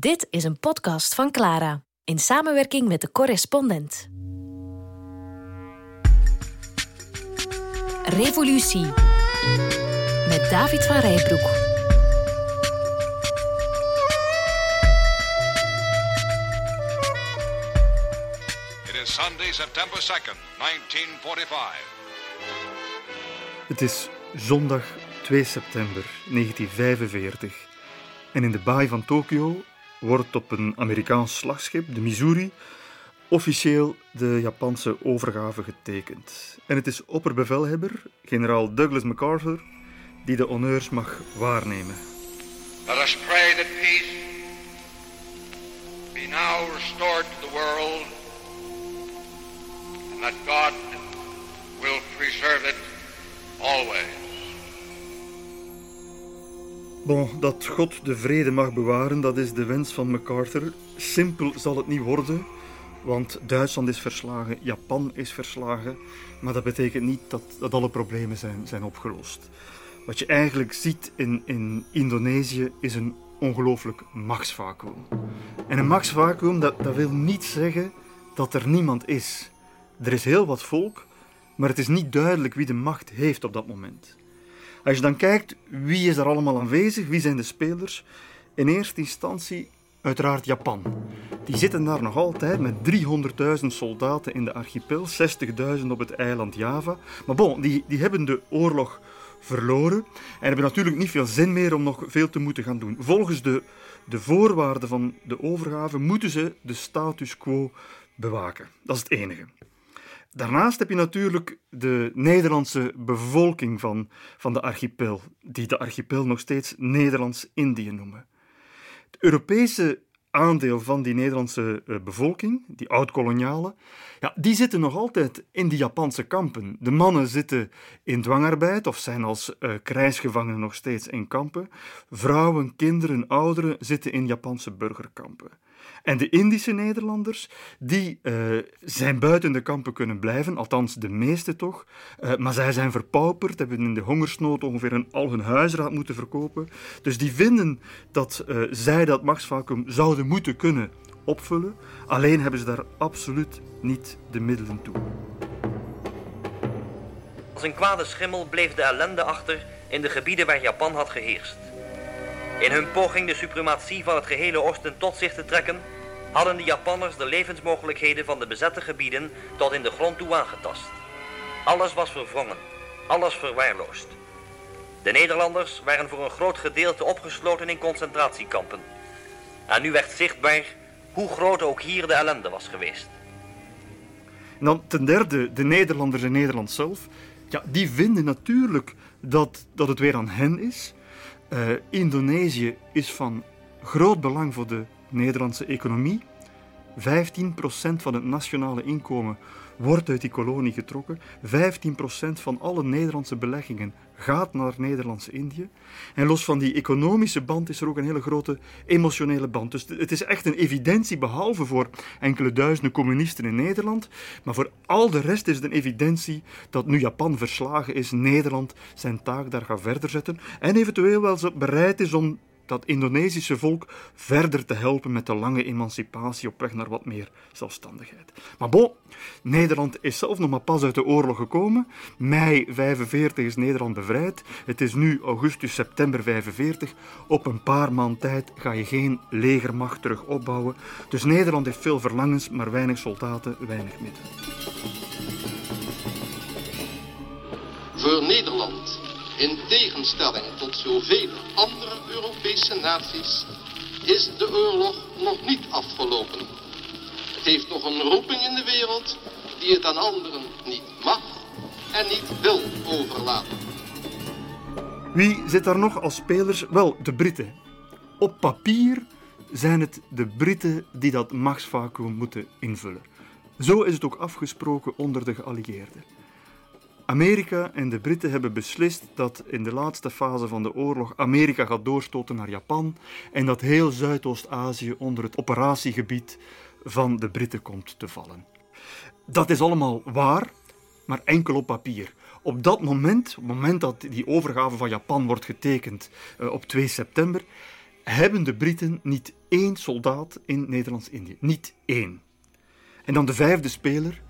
Dit is een podcast van Clara in samenwerking met de correspondent. Revolutie met David van Rijbroek. It is Sunday, September 2nd, 1945. Het is zondag 2 september 1945 en in de baai van Tokio wordt op een Amerikaans slagschip, de Missouri, officieel de Japanse overgave getekend. En het is opperbevelhebber, generaal Douglas MacArthur, die de honneurs mag waarnemen. Let us pray that peace be now restored to the world and that God will preserve it always. Dat God de vrede mag bewaren, dat is de wens van MacArthur. Simpel zal het niet worden, want Duitsland is verslagen, Japan is verslagen. Maar dat betekent niet dat, dat alle problemen zijn, zijn opgelost. Wat je eigenlijk ziet in, in Indonesië is een ongelooflijk machtsvacuum. En een machtsvacuum, dat, dat wil niet zeggen dat er niemand is. Er is heel wat volk, maar het is niet duidelijk wie de macht heeft op dat moment. Als je dan kijkt, wie is er allemaal aanwezig, wie zijn de spelers? In eerste instantie uiteraard Japan. Die zitten daar nog altijd met 300.000 soldaten in de archipel, 60.000 op het eiland Java. Maar bon, die, die hebben de oorlog verloren en hebben natuurlijk niet veel zin meer om nog veel te moeten gaan doen. Volgens de, de voorwaarden van de overgave moeten ze de status quo bewaken. Dat is het enige. Daarnaast heb je natuurlijk de Nederlandse bevolking van, van de archipel, die de archipel nog steeds Nederlands-Indië noemen. Het Europese aandeel van die Nederlandse eh, bevolking, die oud-kolonialen, ja, die zitten nog altijd in die Japanse kampen. De mannen zitten in dwangarbeid of zijn als uh, krijgsgevangenen nog steeds in kampen. Vrouwen, kinderen, ouderen zitten in Japanse burgerkampen. En de Indische Nederlanders, die uh, zijn buiten de kampen kunnen blijven, althans de meeste toch. Uh, maar zij zijn verpauperd, hebben in de hongersnood ongeveer een, al hun huisraad moeten verkopen. Dus die vinden dat uh, zij dat machtsvacuum zouden moeten kunnen opvullen. Alleen hebben ze daar absoluut niet de middelen toe. Als een kwade schimmel bleef de ellende achter in de gebieden waar Japan had geheerst. In hun poging de suprematie van het gehele Oosten tot zich te trekken, hadden de Japanners de levensmogelijkheden van de bezette gebieden tot in de grond toe aangetast. Alles was verwrongen, alles verwaarloosd. De Nederlanders waren voor een groot gedeelte opgesloten in concentratiekampen. En nu werd zichtbaar hoe groot ook hier de ellende was geweest. En dan ten derde, de Nederlanders in Nederland zelf. Ja, die vinden natuurlijk dat, dat het weer aan hen is. Uh, Indonesië is van groot belang voor de Nederlandse economie. 15% van het nationale inkomen wordt uit die kolonie getrokken. 15% van alle Nederlandse beleggingen gaat naar Nederlandse-Indië. En los van die economische band is er ook een hele grote emotionele band. Dus het is echt een evidentie, behalve voor enkele duizenden communisten in Nederland. Maar voor al de rest is het een evidentie dat nu Japan verslagen is, Nederland zijn taak daar gaat verder zetten. En eventueel wel bereid is om dat Indonesische volk verder te helpen met de lange emancipatie op weg naar wat meer zelfstandigheid. Maar bon, Nederland is zelf nog maar pas uit de oorlog gekomen. Mei 45 is Nederland bevrijd. Het is nu augustus, september 45. Op een paar maand tijd ga je geen legermacht terug opbouwen. Dus Nederland heeft veel verlangens, maar weinig soldaten, weinig middelen. Voor Nederland in tegenstelling tot zoveel andere Europese naties is de oorlog nog niet afgelopen. Het heeft nog een roeping in de wereld die het aan anderen niet mag en niet wil overlaten. Wie zit daar nog als spelers? Wel, de Britten. Op papier zijn het de Britten die dat machtsvacuum moeten invullen. Zo is het ook afgesproken onder de geallieerden. Amerika en de Britten hebben beslist dat in de laatste fase van de oorlog Amerika gaat doorstoten naar Japan en dat heel Zuidoost-Azië onder het operatiegebied van de Britten komt te vallen. Dat is allemaal waar, maar enkel op papier. Op dat moment, op het moment dat die overgave van Japan wordt getekend uh, op 2 september, hebben de Britten niet één soldaat in Nederlands-Indië. Niet één. En dan de vijfde speler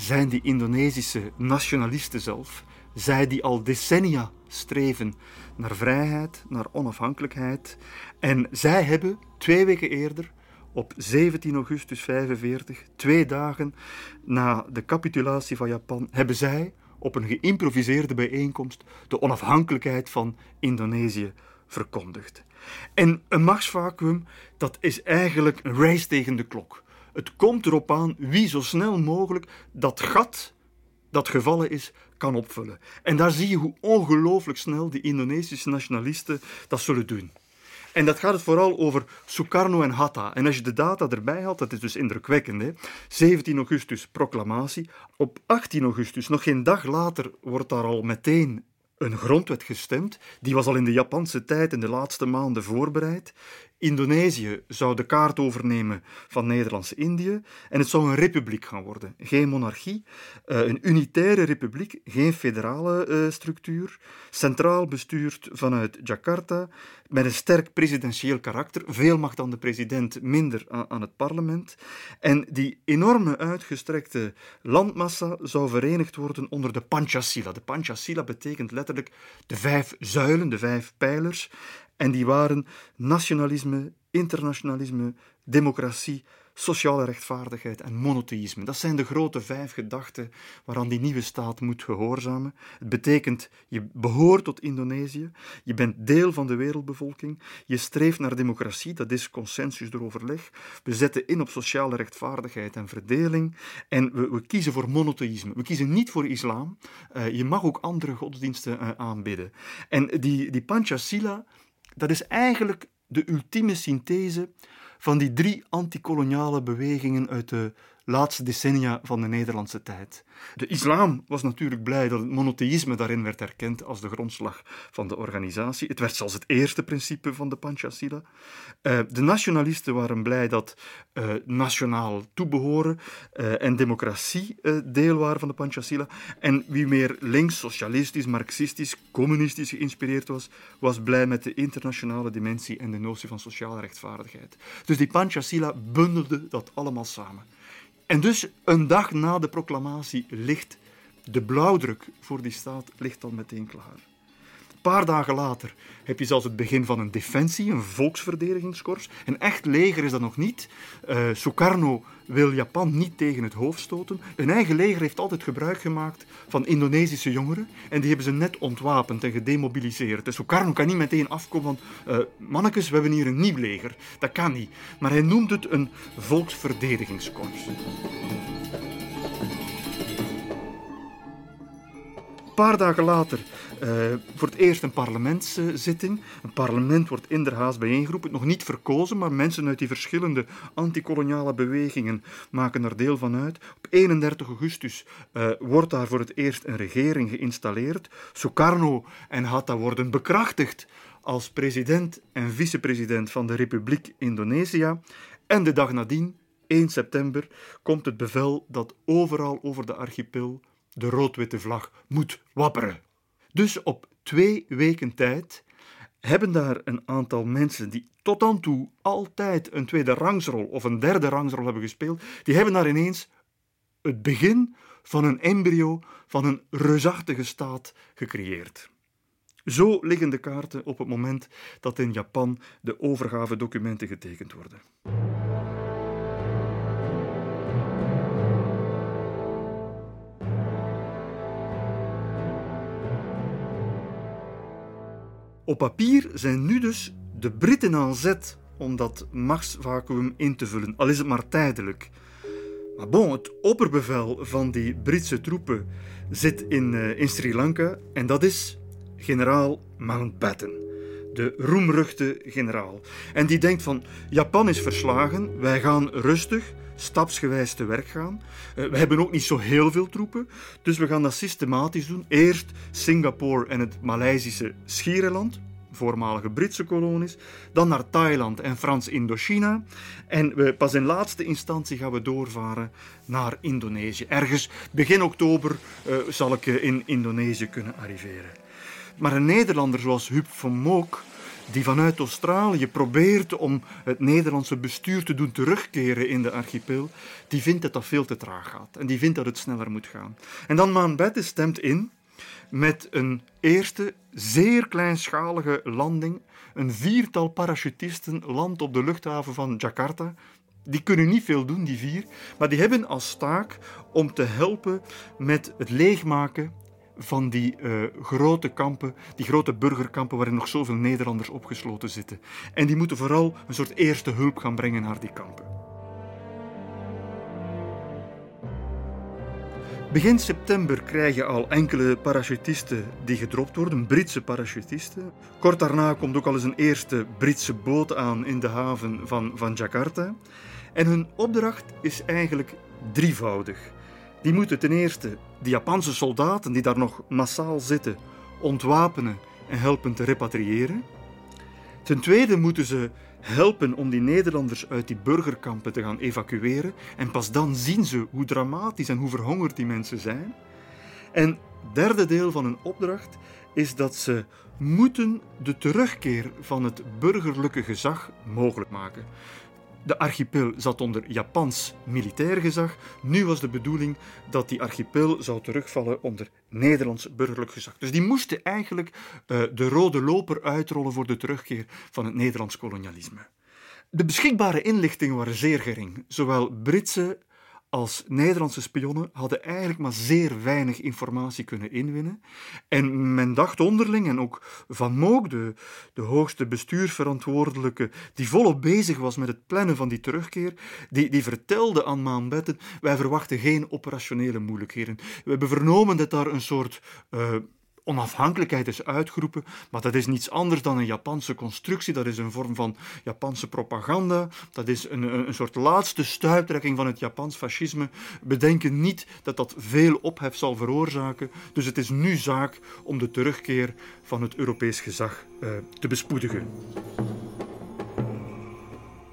zijn die Indonesische nationalisten zelf. Zij die al decennia streven naar vrijheid, naar onafhankelijkheid. En zij hebben twee weken eerder, op 17 augustus 45, twee dagen na de capitulatie van Japan, hebben zij op een geïmproviseerde bijeenkomst de onafhankelijkheid van Indonesië verkondigd. En een machtsvacuum, dat is eigenlijk een race tegen de klok. Het komt erop aan wie zo snel mogelijk dat gat dat gevallen is, kan opvullen. En daar zie je hoe ongelooflijk snel die Indonesische nationalisten dat zullen doen. En dat gaat het vooral over Sukarno en Hatta. En als je de data erbij haalt, dat is dus indrukwekkend. Hè? 17 augustus proclamatie. Op 18 augustus, nog geen dag later, wordt daar al meteen een grondwet gestemd. Die was al in de Japanse tijd in de laatste maanden voorbereid. Indonesië zou de kaart overnemen van Nederlands-Indië en het zou een republiek gaan worden. Geen monarchie, eh, een unitaire republiek, geen federale eh, structuur, centraal bestuurd vanuit Jakarta, met een sterk presidentieel karakter, veel macht aan de president, minder aan het parlement. En die enorme uitgestrekte landmassa zou verenigd worden onder de Panchasila. De Panchasila betekent letterlijk de vijf zuilen, de vijf pijlers. En die waren nationalisme, internationalisme, democratie, sociale rechtvaardigheid en monotheïsme. Dat zijn de grote vijf gedachten waaraan die nieuwe staat moet gehoorzamen. Het betekent, je behoort tot Indonesië, je bent deel van de wereldbevolking, je streeft naar democratie, dat is consensus door overleg. We zetten in op sociale rechtvaardigheid en verdeling en we, we kiezen voor monotheïsme. We kiezen niet voor islam. Uh, je mag ook andere godsdiensten uh, aanbidden. En die, die Panchasila, dat is eigenlijk de ultieme synthese van die drie antikoloniale bewegingen uit de laatste decennia van de Nederlandse tijd. De islam was natuurlijk blij dat het monotheïsme daarin werd erkend als de grondslag van de organisatie. Het werd zelfs het eerste principe van de Panchasila. Uh, de nationalisten waren blij dat uh, nationaal toebehoren uh, en democratie deel waren van de Panchasila. En wie meer links, socialistisch, marxistisch, communistisch geïnspireerd was, was blij met de internationale dimensie en de notie van sociale rechtvaardigheid. Dus die Panchasila bundelde dat allemaal samen. En dus een dag na de proclamatie ligt de blauwdruk voor die staat ligt al meteen klaar. Paar dagen later heb je zelfs het begin van een defensie, een volksverdedigingskorps. Een echt leger is dat nog niet. Uh, Sukarno wil Japan niet tegen het hoofd stoten. Hun eigen leger heeft altijd gebruik gemaakt van Indonesische jongeren en die hebben ze net ontwapend en gedemobiliseerd. Dus Sukarno kan niet meteen afkomen van uh, mannekes, we hebben hier een nieuw leger. Dat kan niet. Maar hij noemt het een volksverdedigingskorps. Een paar dagen later uh, voor het eerst een parlementszitting. Een parlement wordt inderhaast bijeengeroepen, nog niet verkozen, maar mensen uit die verschillende antikoloniale bewegingen maken er deel van uit. Op 31 augustus uh, wordt daar voor het eerst een regering geïnstalleerd. Sukarno en Hatta worden bekrachtigd als president en vicepresident van de Republiek Indonesië. En de dag nadien, 1 september, komt het bevel dat overal over de archipel de rood-witte vlag moet wapperen. Dus op twee weken tijd hebben daar een aantal mensen die tot dan toe altijd een tweede rangsrol of een derde rangsrol hebben gespeeld, die hebben daar ineens het begin van een embryo van een reusachtige staat gecreëerd. Zo liggen de kaarten op het moment dat in Japan de overgavedocumenten getekend worden. Op papier zijn nu dus de Britten aan zet om dat machtsvacuum in te vullen, al is het maar tijdelijk. Maar bon, het opperbevel van die Britse troepen zit in, uh, in Sri Lanka en dat is generaal Mountbatten, de roemruchte generaal. En die denkt van, Japan is verslagen, wij gaan rustig, stapsgewijs te werk gaan. Uh, we hebben ook niet zo heel veel troepen, dus we gaan dat systematisch doen. Eerst Singapore en het Maleisische Schiereiland, voormalige Britse kolonies, dan naar Thailand en Frans-Indochina. En we, pas in laatste instantie gaan we doorvaren naar Indonesië. Ergens begin oktober uh, zal ik in Indonesië kunnen arriveren. Maar een Nederlander zoals Huub van Mook die vanuit Australië probeert om het Nederlandse bestuur te doen terugkeren in de archipel, die vindt dat dat veel te traag gaat en die vindt dat het sneller moet gaan. En dan Mountbatten stemt in met een eerste zeer kleinschalige landing. Een viertal parachutisten landt op de luchthaven van Jakarta. Die kunnen niet veel doen, die vier, maar die hebben als taak om te helpen met het leegmaken van die uh, grote kampen, die grote burgerkampen waarin nog zoveel Nederlanders opgesloten zitten. En die moeten vooral een soort eerste hulp gaan brengen naar die kampen. Begin september krijg je al enkele parachutisten die gedropt worden, Britse parachutisten. Kort daarna komt ook al eens een eerste Britse boot aan in de haven van, van Jakarta. En hun opdracht is eigenlijk drievoudig. Die moeten ten eerste de Japanse soldaten die daar nog massaal zitten ontwapenen en helpen te repatriëren. Ten tweede moeten ze helpen om die Nederlanders uit die burgerkampen te gaan evacueren. En pas dan zien ze hoe dramatisch en hoe verhongerd die mensen zijn. En derde deel van hun opdracht is dat ze moeten de terugkeer van het burgerlijke gezag mogelijk maken. De archipel zat onder Japans militair gezag. Nu was de bedoeling dat die archipel zou terugvallen onder Nederlands burgerlijk gezag. Dus die moesten eigenlijk uh, de rode loper uitrollen voor de terugkeer van het Nederlands kolonialisme. De beschikbare inlichtingen waren zeer gering. Zowel Britse als Nederlandse spionnen hadden eigenlijk maar zeer weinig informatie kunnen inwinnen. En men dacht onderling, en ook Van Mook, de, hoogste bestuursverantwoordelijke, die volop bezig was met het plannen van die terugkeer, die, die vertelde aan Maanbetten, wij verwachten geen operationele moeilijkheden. We hebben vernomen dat daar een soort... Uh, onafhankelijkheid is uitgeroepen, maar dat is niets anders dan een Japanse constructie, dat is een vorm van Japanse propaganda, dat is een, een soort laatste stuiptrekking van het Japans fascisme. We denken niet dat dat veel ophef zal veroorzaken, dus het is nu zaak om de terugkeer van het Europees gezag uh, te bespoedigen.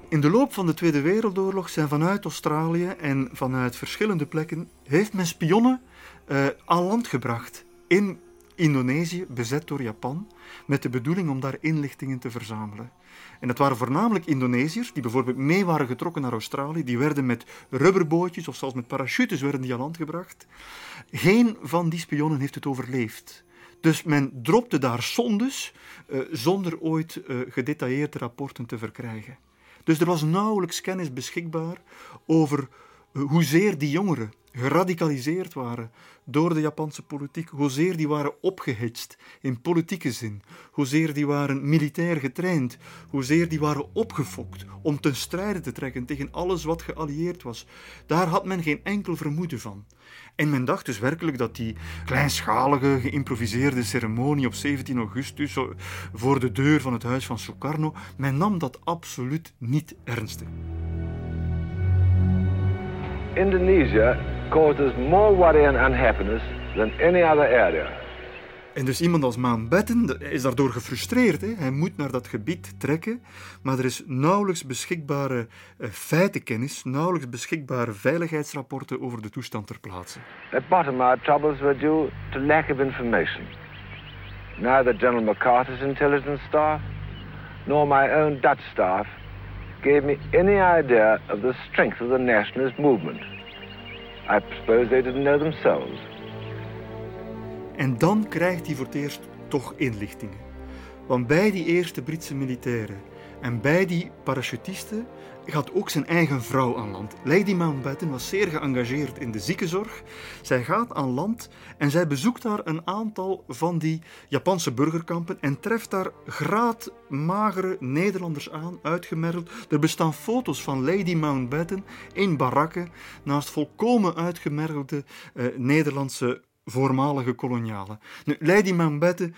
In de loop van de Tweede Wereldoorlog zijn vanuit Australië en vanuit verschillende plekken heeft men spionnen uh, aan land gebracht in Indonesië bezet door Japan met de bedoeling om daar inlichtingen te verzamelen. En dat waren voornamelijk Indonesiërs die bijvoorbeeld mee waren getrokken naar Australië. Die werden met rubberbootjes of zelfs met parachutes werden die aan land gebracht. Geen van die spionnen heeft het overleefd. Dus men dropte daar sondes uh, zonder ooit uh, gedetailleerde rapporten te verkrijgen. Dus er was nauwelijks kennis beschikbaar over uh, hoezeer die jongeren geradicaliseerd waren door de Japanse politiek, hoezeer die waren opgehitst in politieke zin, hoezeer die waren militair getraind, hoezeer die waren opgefokt om ten strijde te trekken tegen alles wat geallieerd was. Daar had men geen enkel vermoeden van. En men dacht dus werkelijk dat die kleinschalige, geïmproviseerde ceremonie op 17 augustus voor de deur van het huis van Sukarno, men nam dat absoluut niet ernstig. Indonesia causes more worry and unhappiness than any other area. En dus iemand als Mountbatten is daardoor gefrustreerd. Hè? Hij moet naar dat gebied trekken, maar er is nauwelijks beschikbare uh, feitenkennis, nauwelijks beschikbare veiligheidsrapporten over de toestand ter plaatse. At bottom, our troubles were due to lack of information. Neither General MacArthur's intelligence staff nor my own Dutch staff gave me any idea of the strength of the nationalist movement. I suppose they didn't know themselves. En dan krijgt hij voor het eerst toch inlichtingen. Want bij die eerste Britse militairen en bij die parachutisten gaat ook zijn eigen vrouw aan land. Lady Mountbatten was zeer geëngageerd in de ziekenzorg. Zij gaat aan land en zij bezoekt daar een aantal van die Japanse burgerkampen en treft daar graadmagere Nederlanders aan, uitgemergeld. Er bestaan foto's van Lady Mountbatten in barakken naast volkomen uitgemergelde uh, Nederlandse voormalige kolonialen. Nu, Lady Mountbatten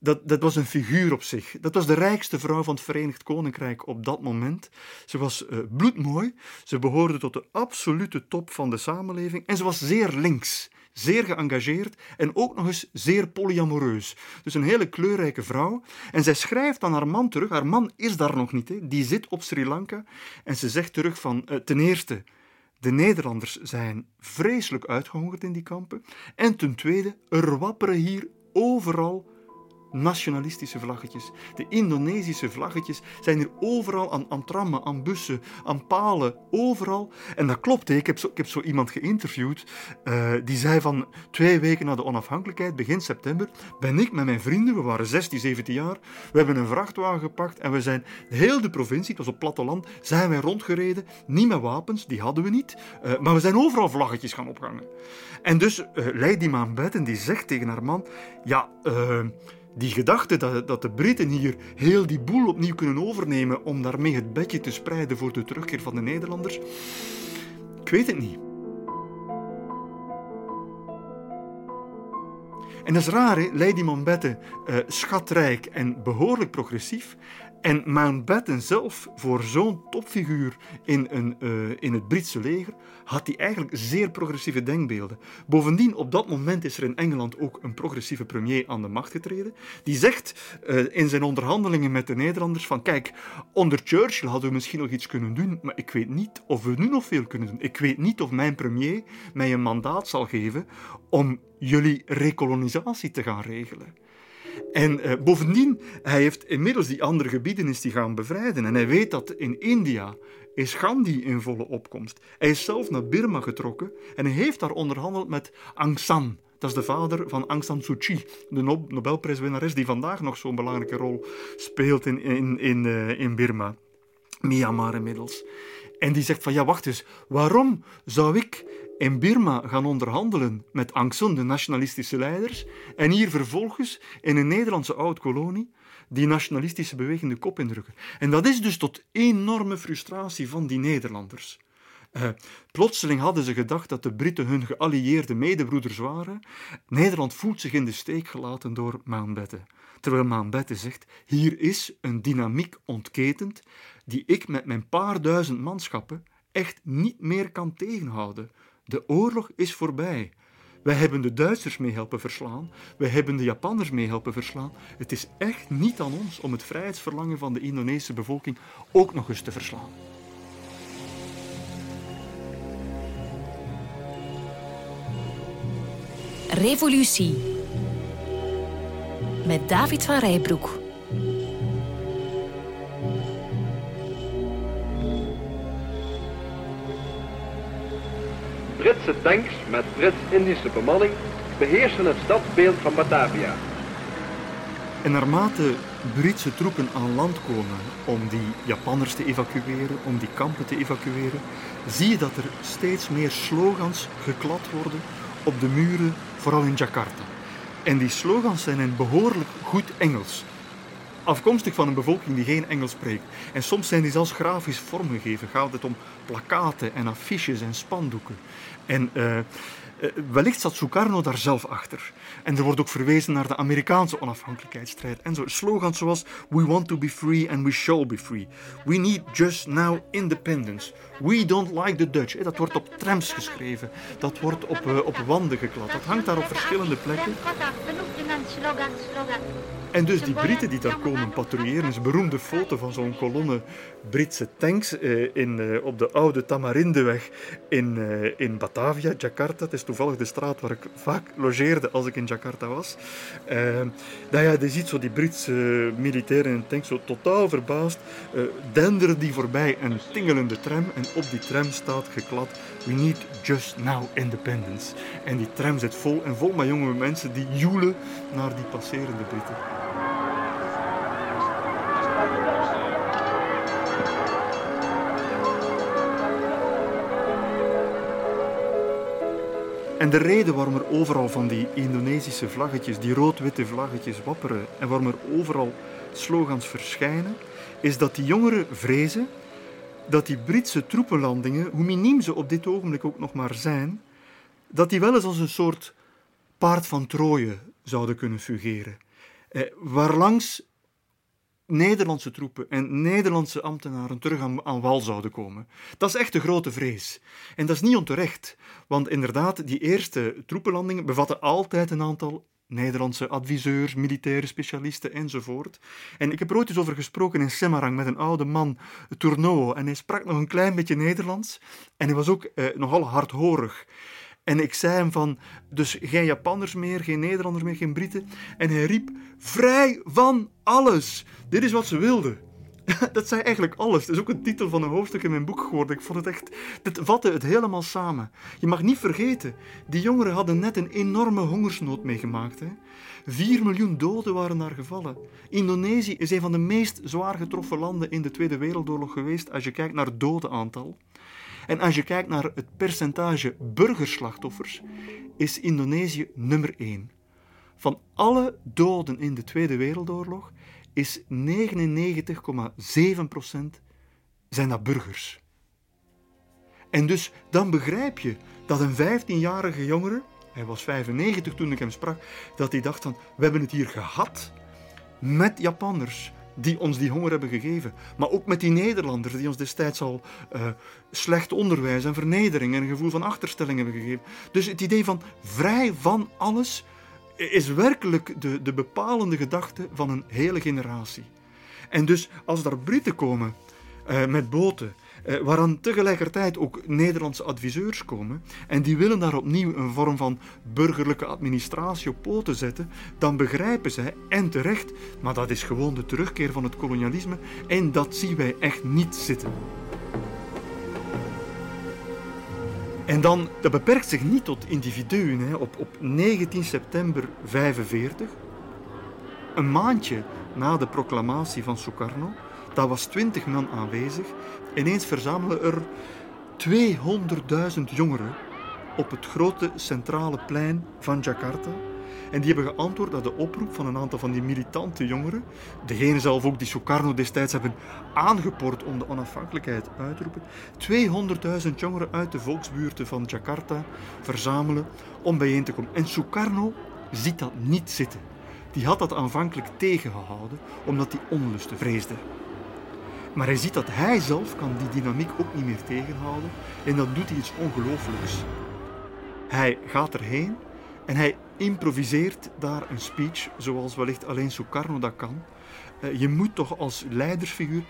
dat, dat was een figuur op zich. Dat was de rijkste vrouw van het Verenigd Koninkrijk op dat moment. Ze was uh, bloedmooi, ze behoorde tot de absolute top van de samenleving en ze was zeer links, zeer geëngageerd en ook nog eens zeer polyamoreus. Dus een hele kleurrijke vrouw. En zij schrijft aan haar man terug, haar man is daar nog niet, hè. die zit op Sri Lanka en ze zegt terug van, uh, ten eerste, de Nederlanders zijn vreselijk uitgehongerd in die kampen en ten tweede, er wapperen hier overal nationalistische vlaggetjes. De Indonesische vlaggetjes zijn er overal aan, trammen, aan bussen, aan palen, overal. En dat klopt. Ik, heb zo, ik heb zo iemand geïnterviewd uh, die zei van twee weken na de onafhankelijkheid, begin september, ben ik met mijn vrienden, we waren 16, 17 jaar, we hebben een vrachtwagen gepakt en we zijn heel de provincie, het was op platteland, zijn wij rondgereden, niet met wapens, die hadden we niet, uh, maar we zijn overal vlaggetjes gaan ophangen. En dus uh, Lady Mountbatten die zegt tegen haar man, ja, die gedachte dat, dat de Britten hier heel die boel opnieuw kunnen overnemen om daarmee het bedje te spreiden voor de terugkeer van de Nederlanders, ik weet het niet. En dat is raar, hè? Lady uh, schatrijk en behoorlijk progressief. En Mountbatten zelf, voor zo'n topfiguur in, een, uh, in het Britse leger, had hij eigenlijk zeer progressieve denkbeelden. Bovendien, op dat moment is er in Engeland ook een progressieve premier aan de macht getreden. Die zegt uh, in zijn onderhandelingen met de Nederlanders van kijk, onder Churchill hadden we misschien nog iets kunnen doen, maar ik weet niet of we nu nog veel kunnen doen. Ik weet niet of mijn premier mij een mandaat zal geven om jullie rekolonisatie te gaan regelen. En uh, bovendien, hij heeft inmiddels die andere gebieden is die gaan bevrijden. En hij weet dat in India is Gandhi in volle opkomst. Hij is zelf naar Burma getrokken en heeft daar onderhandeld met Aung San. Dat is de vader van Aung San Suu Kyi, de Nobelprijswinnares die vandaag nog zo'n belangrijke rol speelt in, in, in, uh, in Burma. Myanmar inmiddels. En die zegt van ja, wacht eens, waarom zou ik in Birma gaan onderhandelen met Aung San, de nationalistische leiders, en hier vervolgens in een Nederlandse oud-kolonie die nationalistische beweging de kop indrukken. En dat is dus tot enorme frustratie van die Nederlanders. Uh, plotseling hadden ze gedacht dat de Britten hun geallieerde medebroeders waren. Nederland voelt zich in de steek gelaten door Mountbatten. Terwijl Mountbatten zegt, hier is een dynamiek ontketend die ik met mijn paar duizend manschappen echt niet meer kan tegenhouden. De oorlog is voorbij. Wij hebben de Duitsers mee helpen verslaan. Wij hebben de Japanners mee helpen verslaan. Het is echt niet aan ons om het vrijheidsverlangen van de Indonesische bevolking ook nog eens te verslaan. Revolutie met David van Rijbroek. Britse tanks met Brits-Indische bemanning beheersen het stadsbeeld van Batavia. En naarmate Britse troepen aan land komen om die Japanners te evacueren, om die kampen te evacueren, zie je dat er steeds meer slogans geklad worden op de muren, vooral in Jakarta. En die slogans zijn in behoorlijk goed Engels. Afkomstig van een bevolking die geen Engels spreekt. En soms zijn die zelfs grafisch vormgegeven. Gaat het om plakaten en affiches en spandoeken. En uh, uh, wellicht zat Sukarno daar zelf achter. En er wordt ook verwezen naar de Amerikaanse onafhankelijkheidsstrijd. En zo slogans zoals We want to be free and we shall be free. We need just now independence. We don't like the Dutch. Dat wordt op trams geschreven. Dat wordt op, op wanden geklad. Dat hangt daar op verschillende plekken. En dus die Britten die daar komen patrouilleren, is een beroemde foto van zo'n kolonne Britse tanks eh, in, eh, op de oude Tamarindeweg in, eh, in Batavia, Jakarta. Het is toevallig de straat waar ik vaak logeerde als ik in Jakarta was. dat ja, je ziet zo die Britse militairen in tanks zo totaal verbaasd, denderen die voorbij een tingelende tram en op die tram staat geklad We need just now independence. En die tram zit vol en vol met jonge mensen die joelen naar die passerende Britten. En de reden waarom er overal van die Indonesische vlaggetjes, die rood-witte vlaggetjes wapperen en waarom er overal slogans verschijnen, is dat die jongeren vrezen dat die Britse troepenlandingen, hoe miniem ze op dit ogenblik ook nog maar zijn, dat die wel eens als een soort paard van Troje zouden kunnen fungeren. Eh, waarlangs Nederlandse troepen en Nederlandse ambtenaren terug aan, aan, wal zouden komen. Dat is echt de grote vrees. En dat is niet onterecht, want inderdaad, die eerste troepenlandingen bevatten altijd een aantal Nederlandse adviseurs, militaire specialisten enzovoort. En ik heb er ooit eens over gesproken in Semarang met een oude man, Tournoo, en hij sprak nog een klein beetje Nederlands en hij was ook eh, nogal hardhorig. En ik zei hem van, dus geen Japanners meer, geen Nederlanders meer, geen Britten. En hij riep, vrij van alles. Dit is wat ze wilden. Dat zei eigenlijk alles. Het is ook een titel van een hoofdstuk in mijn boek geworden. Ik vond het echt... Dit vatte het helemaal samen. Je mag niet vergeten, die jongeren hadden net een enorme hongersnood meegemaakt. Hè? 4 miljoen doden waren daar gevallen. Indonesië is een van de meest zwaar getroffen landen in de Tweede Wereldoorlog geweest als je kijkt naar het dodenaantal. En als je kijkt naar het percentage burgerslachtoffers, is Indonesië nummer 1. Van alle doden in de Tweede Wereldoorlog is 99,7% zijn dat burgers. En dus dan begrijp je dat een 15-jarige jongere, hij was 95 toen ik hem sprak, dat hij dacht van, we hebben het hier gehad met Japanners die ons die honger hebben gegeven. Maar ook met die Nederlanders die ons destijds al uh, slecht onderwijs en vernedering en een gevoel van achterstelling hebben gegeven. Dus het idee van vrij van alles is werkelijk de, de bepalende gedachte van een hele generatie. En dus als daar Britten komen uh, met boten eh, waaraan tegelijkertijd ook Nederlandse adviseurs komen en die willen daar opnieuw een vorm van burgerlijke administratie op poten zetten, dan begrijpen zij, en terecht, maar dat is gewoon de terugkeer van het kolonialisme en dat zien wij echt niet zitten. En dan, dat beperkt zich niet tot individuen. Hè. Op, op 19 september 1945, een maandje na de proclamatie van Sukarno, daar was 20 man aanwezig Ineens verzamelen er 200.000 jongeren op het grote centrale plein van Jakarta. En die hebben geantwoord op de oproep van een aantal van die militante jongeren. Degene zelf ook die Sukarno destijds hebben aangepord om de onafhankelijkheid uit te roepen. 200.000 jongeren uit de volksbuurten van Jakarta verzamelen om bijeen te komen. En Sukarno ziet dat niet zitten. Die had dat aanvankelijk tegengehouden omdat hij onlusten vreesde. Maar hij ziet dat hij zelf kan die dynamiek ook niet meer tegenhouden en dan doet hij iets ongelooflijks. Hij gaat erheen en hij improviseert daar een speech zoals wellicht alleen Sukarno dat kan. Eh, je moet toch als leidersfiguur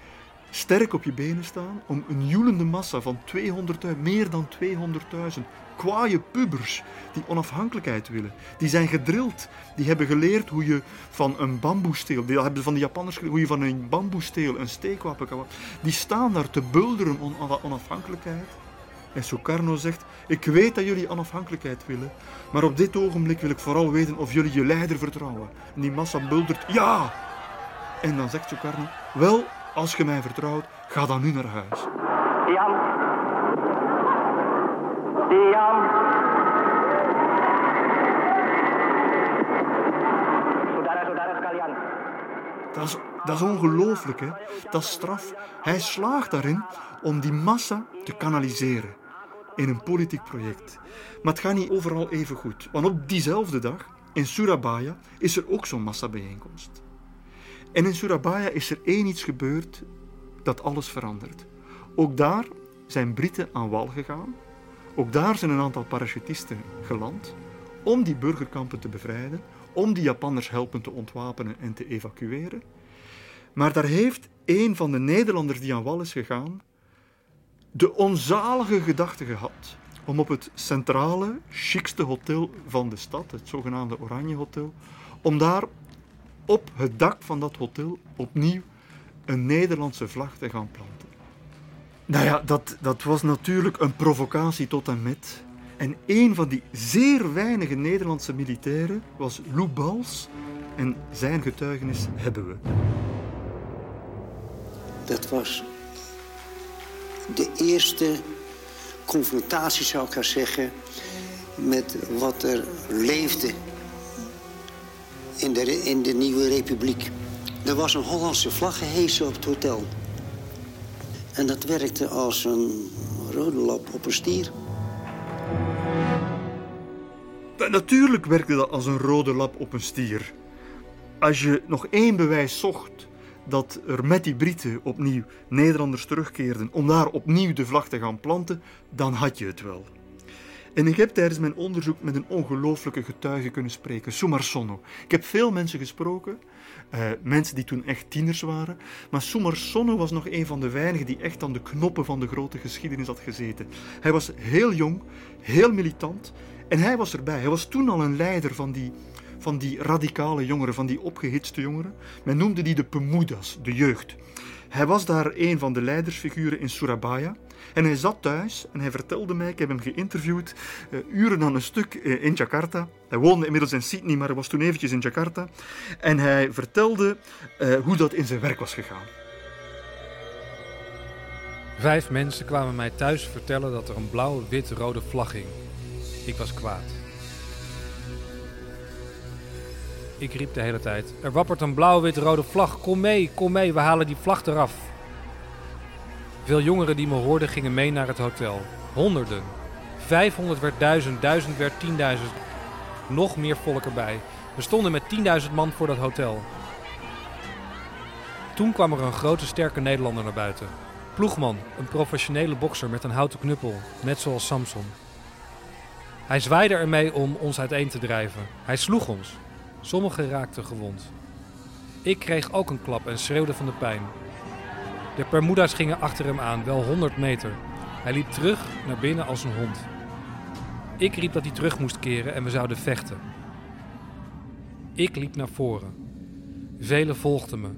sterk op je benen staan om een joelende massa van 200.000, meer dan 200.000 kwaaie pubers die onafhankelijkheid willen. Die zijn gedrild. Die hebben geleerd hoe je van een bamboesteel, die hebben van de Japanners geleerd, hoe je van een bamboesteel een steekwapen kan Die staan daar te bulderen om onafhankelijkheid. En Sukarno zegt, ik weet dat jullie onafhankelijkheid willen, maar op dit ogenblik wil ik vooral weten of jullie je leider vertrouwen. En die massa buldert, ja! En dan zegt Sukarno, wel, als je mij vertrouwt, ga dan nu naar huis. Jan. Jan. Dat is, dat is ongelooflijk, hè? Dat is straf. Hij slaagt daarin om die massa te kanaliseren in een politiek project. Maar het gaat niet overal even goed. Want op diezelfde dag, in Surabaya, is er ook zo'n massabijeenkomst. En in Surabaya is er één iets gebeurd dat alles verandert. Ook daar zijn Britten aan wal gegaan. Ook daar zijn een aantal parachutisten geland om die burgerkampen te bevrijden, om die Japanners helpen te ontwapenen en te evacueren. Maar daar heeft een van de Nederlanders die aan wal is gegaan de onzalige gedachte gehad om op het centrale, chicste hotel van de stad, het zogenaamde Oranje Hotel, om daar op het dak van dat hotel opnieuw een Nederlandse vlag te gaan planten. Nou ja, dat, dat was natuurlijk een provocatie tot en met. En een van die zeer weinige Nederlandse militairen was Lou Bals. En zijn getuigenis hebben we. Dat was de eerste confrontatie, zou ik gaan zeggen, met wat er leefde in de, in de nieuwe republiek. Er was een Hollandse vlag gehesen op het hotel. En dat werkte als een rode lap op een stier. Natuurlijk werkte dat als een rode lap op een stier. Als je nog één bewijs zocht dat er met die Britten opnieuw Nederlanders terugkeerden om daar opnieuw de vlag te gaan planten, dan had je het wel. En ik heb tijdens mijn onderzoek met een ongelooflijke getuige kunnen spreken, Sumarsono. Ik heb veel mensen gesproken, uh, mensen die toen echt tieners waren, maar Sumarsono was nog een van de weinigen die echt aan de knoppen van de grote geschiedenis had gezeten. Hij was heel jong, heel militant en hij was erbij. Hij was toen al een leider van die, van die radicale jongeren, van die opgehitste jongeren. Men noemde die de Pemudas, de jeugd. Hij was daar een van de leidersfiguren in Surabaya. En hij zat thuis en hij vertelde mij, ik heb hem geïnterviewd, uh, uren aan een stuk uh, in Jakarta. Hij woonde inmiddels in Sydney, maar hij was toen eventjes in Jakarta. En hij vertelde uh, hoe dat in zijn werk was gegaan. Vijf mensen kwamen mij thuis vertellen dat er een blauw-wit-rode vlag hing. Ik was kwaad. Ik riep de hele tijd: Er wappert een blauw-wit-rode vlag. Kom mee, kom mee, we halen die vlag eraf. Veel jongeren die me hoorden gingen mee naar het hotel. Honderden. 500 werd 1000, 1000 werd 10.000. Nog meer volk erbij. We stonden met 10.000 man voor dat hotel. Toen kwam er een grote sterke Nederlander naar buiten. Ploegman, een professionele bokser met een houten knuppel, net zoals Samson. Hij zwaaide ermee om ons uiteen te drijven. Hij sloeg ons. Sommigen raakten gewond. Ik kreeg ook een klap en schreeuwde van de pijn. De Permuda's gingen achter hem aan, wel 100 meter. Hij liep terug naar binnen als een hond. Ik riep dat hij terug moest keren en we zouden vechten. Ik liep naar voren. Velen volgden me.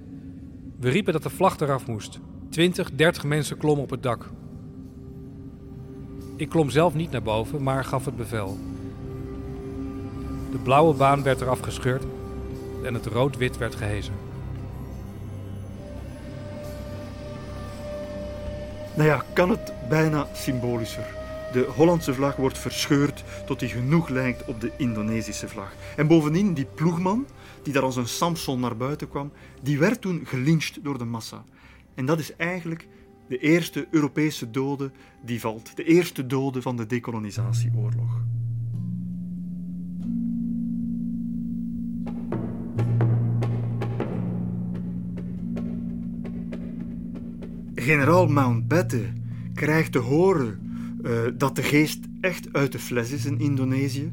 We riepen dat de vlag eraf moest. 20, 30 mensen klommen op het dak. Ik klom zelf niet naar boven, maar gaf het bevel. De blauwe baan werd eraf gescheurd en het rood-wit werd gehezen. Nou ja, kan het bijna symbolischer. De Hollandse vlag wordt verscheurd tot die genoeg lijkt op de Indonesische vlag. En bovendien, die ploegman, die daar als een Samson naar buiten kwam, die werd toen gelyncht door de massa. En dat is eigenlijk de eerste Europese dode die valt. De eerste dode van de decolonisatieoorlog. Generaal Mountbatten krijgt te horen uh, dat de geest echt uit de fles is in Indonesië.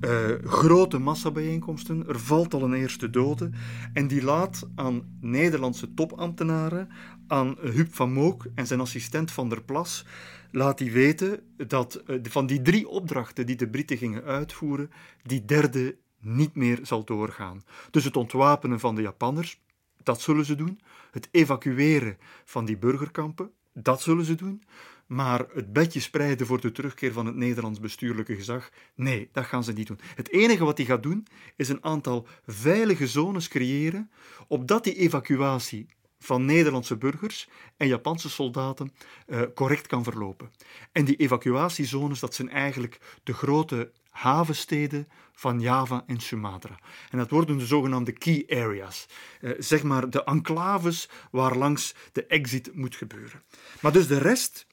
Uh, grote massabijeenkomsten, er valt al een eerste dode. En die laat aan Nederlandse topambtenaren, aan Huub van Mook en zijn assistent Van der Plas, laat hij weten dat uh, van die drie opdrachten die de Britten gingen uitvoeren, die derde niet meer zal doorgaan. Dus het ontwapenen van de Japanners, dat zullen ze doen. Het evacueren van die burgerkampen, dat zullen ze doen. Maar het bedje spreiden voor de terugkeer van het Nederlands bestuurlijke gezag, nee, dat gaan ze niet doen. Het enige wat hij gaat doen, is een aantal veilige zones creëren, opdat die evacuatie van Nederlandse burgers en Japanse soldaten uh, correct kan verlopen. En die evacuatiezones, dat zijn eigenlijk de grote havensteden van Java en Sumatra. En dat worden de zogenaamde key areas, uh, zeg maar de enclaves waar langs de exit moet gebeuren. Maar dus de rest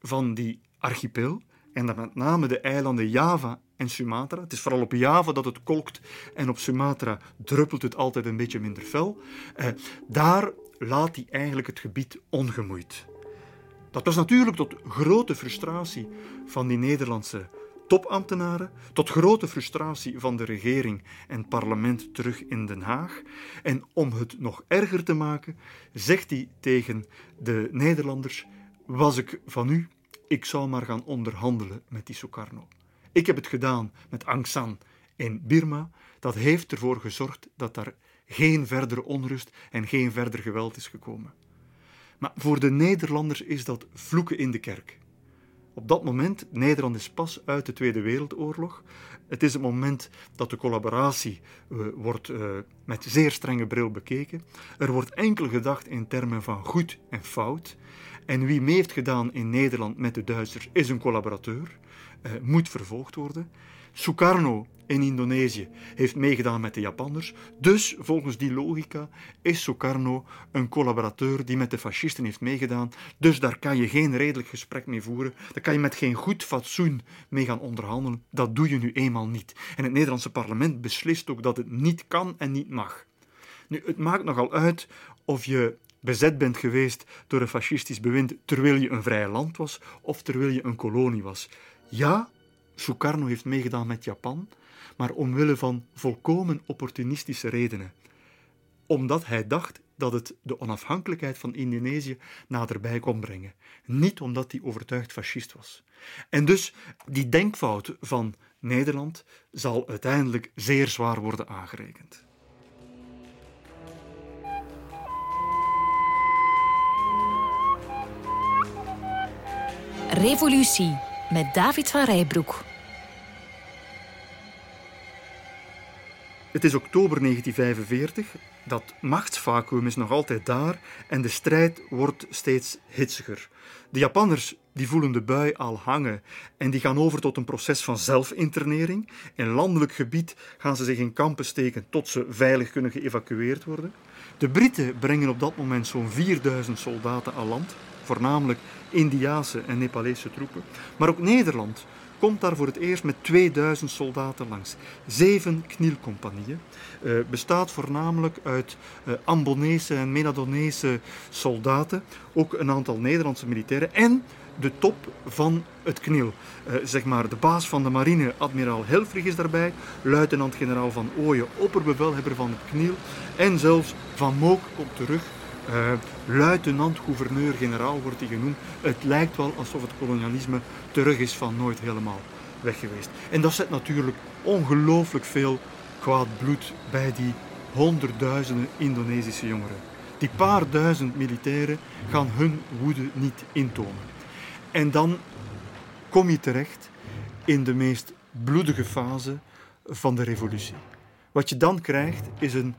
van die archipel, en dan met name de eilanden Java en Sumatra. Het is vooral op Java dat het kolkt en op Sumatra druppelt het altijd een beetje minder fel. Eh, daar laat hij eigenlijk het gebied ongemoeid. Dat was natuurlijk tot grote frustratie van die Nederlandse topambtenaren, tot grote frustratie van de regering en parlement terug in Den Haag. En om het nog erger te maken, zegt hij tegen de Nederlanders: Was ik van u, ik zou maar gaan onderhandelen met die Sukarno. Ik heb het gedaan met Aung San in Birma. Dat heeft ervoor gezorgd dat daar geen verdere onrust en geen verder geweld is gekomen. Maar voor de Nederlanders is dat vloeken in de kerk. Op dat moment, Nederland is pas uit de Tweede Wereldoorlog. Het is het moment dat de collaboratie uh, wordt uh, met zeer strenge bril bekeken. Er wordt enkel gedacht in termen van goed en fout. En wie mee heeft gedaan in Nederland met de Duitsers is een collaborateur, uh, moet vervolgd worden. Sukarno in Indonesië heeft meegedaan met de Japanners. Dus volgens die logica is Sukarno een collaborateur die met de fascisten heeft meegedaan. Dus daar kan je geen redelijk gesprek mee voeren. Daar kan je met geen goed fatsoen mee gaan onderhandelen. Dat doe je nu eenmaal niet. En het Nederlandse parlement beslist ook dat het niet kan en niet mag. Nu, het maakt nogal uit of je bezet bent geweest door een fascistisch bewind terwijl je een vrij land was of terwijl je een kolonie was. Ja, Sukarno heeft meegedaan met Japan, maar omwille van volkomen opportunistische redenen. Omdat hij dacht dat het de onafhankelijkheid van Indonesië naderbij kon brengen. Niet omdat hij overtuigd fascist was. En dus die denkfout van Nederland zal uiteindelijk zeer zwaar worden aangerekend. Revolutie met David van Rijbroek. Het is oktober 1945, dat machtsvacuum is nog altijd daar en de strijd wordt steeds hitsiger. De Japanners die voelen de bui al hangen en die gaan over tot een proces van zelfinternering. In landelijk gebied gaan ze zich in kampen steken tot ze veilig kunnen geëvacueerd worden. De Britten brengen op dat moment zo'n 4000 soldaten aan land, voornamelijk Indiaanse en Nepalese troepen. Maar ook Nederland komt daar voor het eerst met 2000 soldaten langs. Zeven knielcompagnieën. Uh, bestaat voornamelijk uit uh, Ambonese en Menadonese soldaten. Ook een aantal Nederlandse militairen. En de top van het kniel. Uh, zeg maar de baas van de marine, admiraal Helfrich is daarbij. Luitenant-generaal Van Ooyen, opperbevelhebber van het kniel. En zelfs Van Mook komt terug uh, luitenant-gouverneur-generaal wordt hij genoemd. Het lijkt wel alsof het kolonialisme terug is van nooit helemaal weg geweest. En dat zet natuurlijk ongelooflijk veel kwaad bloed bij die honderdduizenden Indonesische jongeren. Die paar duizend militairen gaan hun woede niet intonen. En dan kom je terecht in de meest bloedige fase van de revolutie. Wat je dan krijgt is een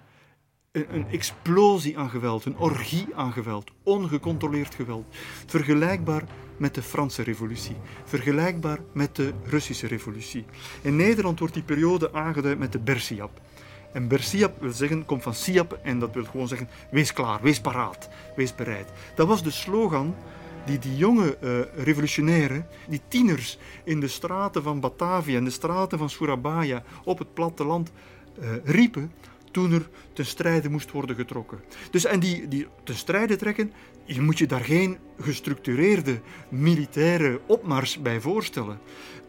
een, een, explosie aan geweld, een orgie aan geweld, ongecontroleerd geweld. Vergelijkbaar met de Franse revolutie, vergelijkbaar met de Russische revolutie. In Nederland wordt die periode aangeduid met de Bersiap. En Bersiap wil zeggen, komt van Siap en dat wil gewoon zeggen, wees klaar, wees paraat, wees bereid. Dat was de slogan die die jonge uh, revolutionairen, die tieners in de straten van Batavia en de straten van Surabaya op het platteland uh, riepen toen er ten strijde moest worden getrokken. Dus en die, die ten strijde trekken, je moet je daar geen gestructureerde militaire opmars bij voorstellen.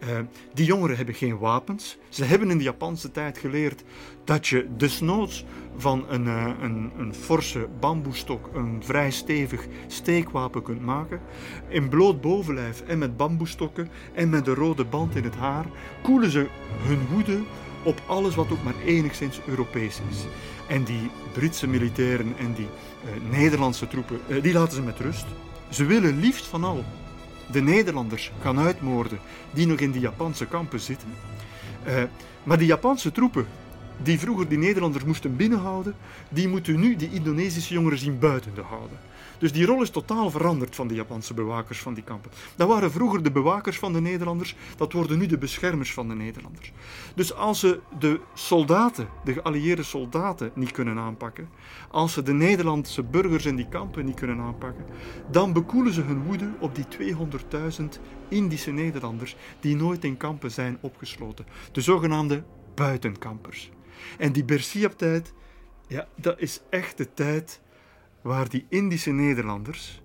Uh, die jongeren hebben geen wapens. Ze hebben in de Japanse tijd geleerd dat je desnoods van een, uh, een, een forse bamboestok een vrij stevig steekwapen kunt maken. In bloot bovenlijf en met bamboestokken en met de rode band in het haar koelen ze hun woede op alles wat ook maar enigszins Europees is. En die Britse militairen en die uh, Nederlandse troepen, uh, die laten ze met rust. Ze willen liefst van al de Nederlanders gaan uitmoorden die nog in die Japanse kampen zitten. Uh, maar die Japanse troepen, die vroeger die Nederlanders moesten binnenhouden, die moeten nu die Indonesische jongeren zien buiten te houden. Dus die rol is totaal veranderd van de Japanse bewakers van die kampen. Dat waren vroeger de bewakers van de Nederlanders, dat worden nu de beschermers van de Nederlanders. Dus als ze de soldaten, de geallieerde soldaten, niet kunnen aanpakken, als ze de Nederlandse burgers in die kampen niet kunnen aanpakken, dan bekoelen ze hun woede op die 200.000 Indische Nederlanders die nooit in kampen zijn opgesloten. De zogenaamde buitenkampers. En die Bersiap-tijd, ja, dat is echt de tijd waar die Indische Nederlanders,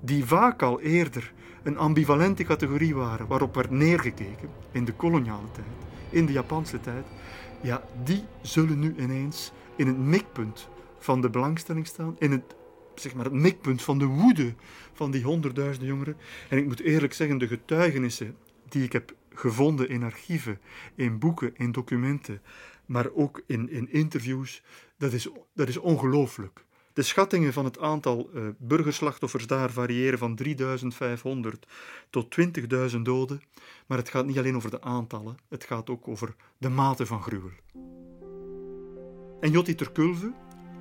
die vaak al eerder een ambivalente categorie waren waarop werd neergekeken in de koloniale tijd, in de Japanse tijd, ja, die zullen nu ineens in het mikpunt van de belangstelling staan, in het, zeg maar, het mikpunt van de woede van die honderdduizenden jongeren. En ik moet eerlijk zeggen, de getuigenissen die ik heb gevonden in archieven, in boeken, in documenten, maar ook in, in interviews, dat is, dat is ongelooflijk. De schattingen van het aantal uh, burgerslachtoffers daar variëren van 3500 tot 20.000 doden. Maar het gaat niet alleen over de aantallen, het gaat ook over de mate van gruwel. En Jotti Terkulve,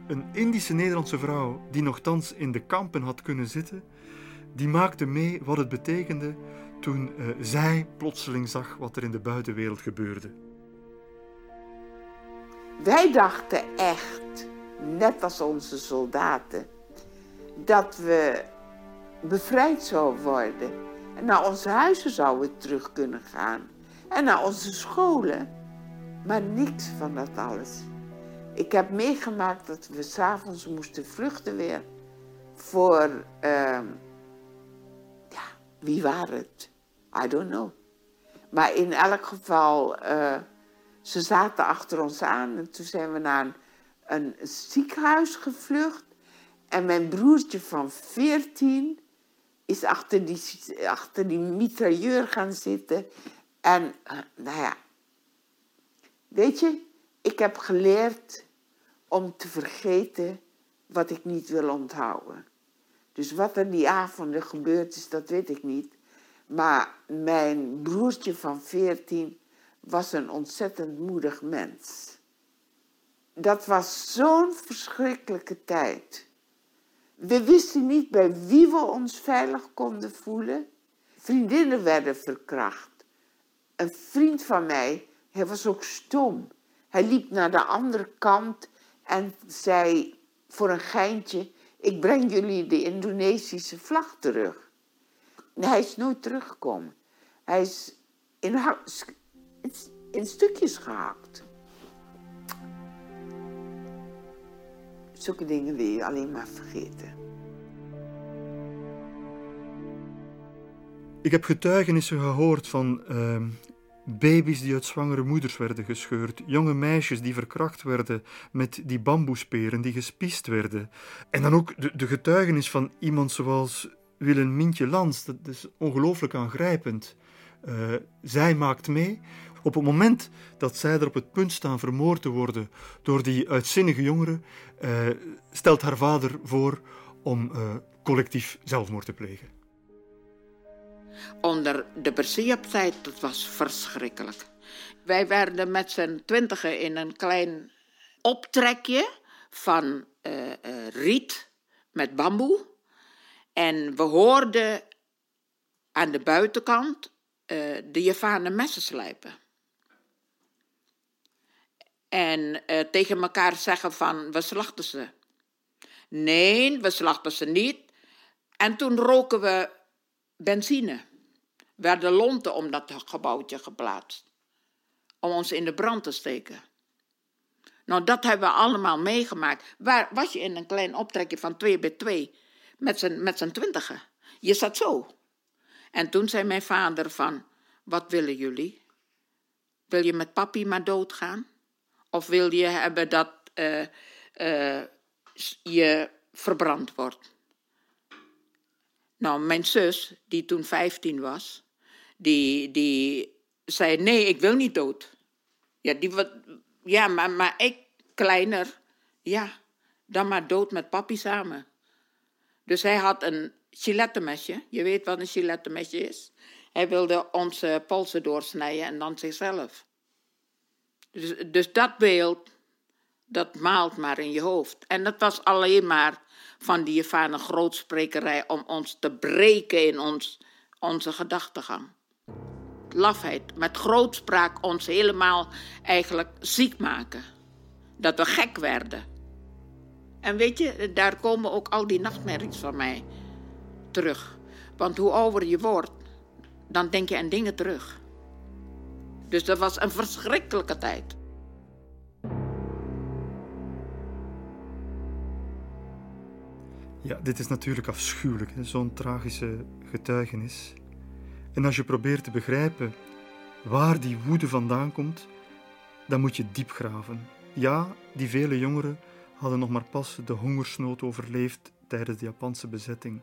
een Indische Nederlandse vrouw die nogthans in de kampen had kunnen zitten, die maakte mee wat het betekende toen uh, zij plotseling zag wat er in de buitenwereld gebeurde. Wij dachten echt net als onze soldaten, dat we bevrijd zouden worden. En naar onze huizen zouden terug kunnen gaan. En naar onze scholen. Maar niks van dat alles. Ik heb meegemaakt dat we s'avonds moesten vluchten weer. Voor, uh, ja, wie waren het? I don't know. Maar in elk geval, uh, ze zaten achter ons aan. En toen zijn we naar een, een ziekenhuis gevlucht. En mijn broertje van 14 is achter die, achter die mitrailleur gaan zitten. En uh, nou ja, weet je, ik heb geleerd om te vergeten wat ik niet wil onthouden. Dus wat er die avonden gebeurd is, dat weet ik niet. Maar mijn broertje van 14 was een ontzettend moedig mens. Dat was zo'n verschrikkelijke tijd. We wisten niet bij wie we ons veilig konden voelen. Vriendinnen werden verkracht. Een vriend van mij, hij was ook stom. Hij liep naar de andere kant en zei voor een geintje: Ik breng jullie de Indonesische vlag terug. hij is nooit teruggekomen. Hij is in, in stukjes gehakt. Zulke dingen wil je alleen maar vergeten. Ik heb getuigenissen gehoord van uh, baby's die uit zwangere moeders werden gescheurd, jonge meisjes die verkracht werden met die bamboesperen, die gespiest werden. En dan ook de, de getuigenis van iemand zoals Willem Mintje Lans, dat is ongelooflijk aangrijpend. Uh, zij maakt mee. Op het moment dat zij er op het punt staan vermoord te worden door die uitzinnige jongeren, uh, stelt haar vader voor om uh, collectief zelfmoord te plegen. Onder de Bersiap-tijd, dat was verschrikkelijk. Wij werden met z'n twintigen in een klein optrekje van uh, uh, riet met bamboe. En we hoorden aan de buitenkant de Javanen messen slijpen. En tegen elkaar zeggen van, we slachten ze. Nee, we slachten ze niet. En toen roken we benzine. Werden lonten om dat gebouwtje geplaatst. Om ons in de brand te steken. Nou, dat hebben we allemaal meegemaakt. Waar was je in een klein optrekje van 2 bij 2 met zijn, met zijn twintigen? Je zat zo. En toen zei mijn vader van, wat willen jullie? Wil je met papi maar doodgaan? Of wil je hebben dat uh, uh, je verbrand wordt? Nou, mijn zus, die toen 15 was, die, die zei: Nee, ik wil niet dood. Ja, die, ja maar, maar ik, kleiner, ja, dan maar dood met papi samen. Dus hij had een gilettenmesje. Je weet wat een gilettenmesje is. Hij wilde onze polsen doorsnijden en dan zichzelf. Dus, dus dat beeld, dat maalt maar in je hoofd. En dat was alleen maar van die ervaren grootsprekerij om ons te breken in ons, onze gedachtegang. Lafheid, met grootspraak ons helemaal eigenlijk ziek maken. Dat we gek werden. En weet je, daar komen ook al die nachtmerries van mij terug. Want hoe ouder je wordt, dan denk je aan dingen terug. Dus dat was een verschrikkelijke tijd. Ja, dit is natuurlijk afschuwelijk, zo'n tragische getuigenis. En als je probeert te begrijpen waar die woede vandaan komt, dan moet je diep graven. Ja, die vele jongeren hadden nog maar pas de hongersnood overleefd tijdens de Japanse bezetting.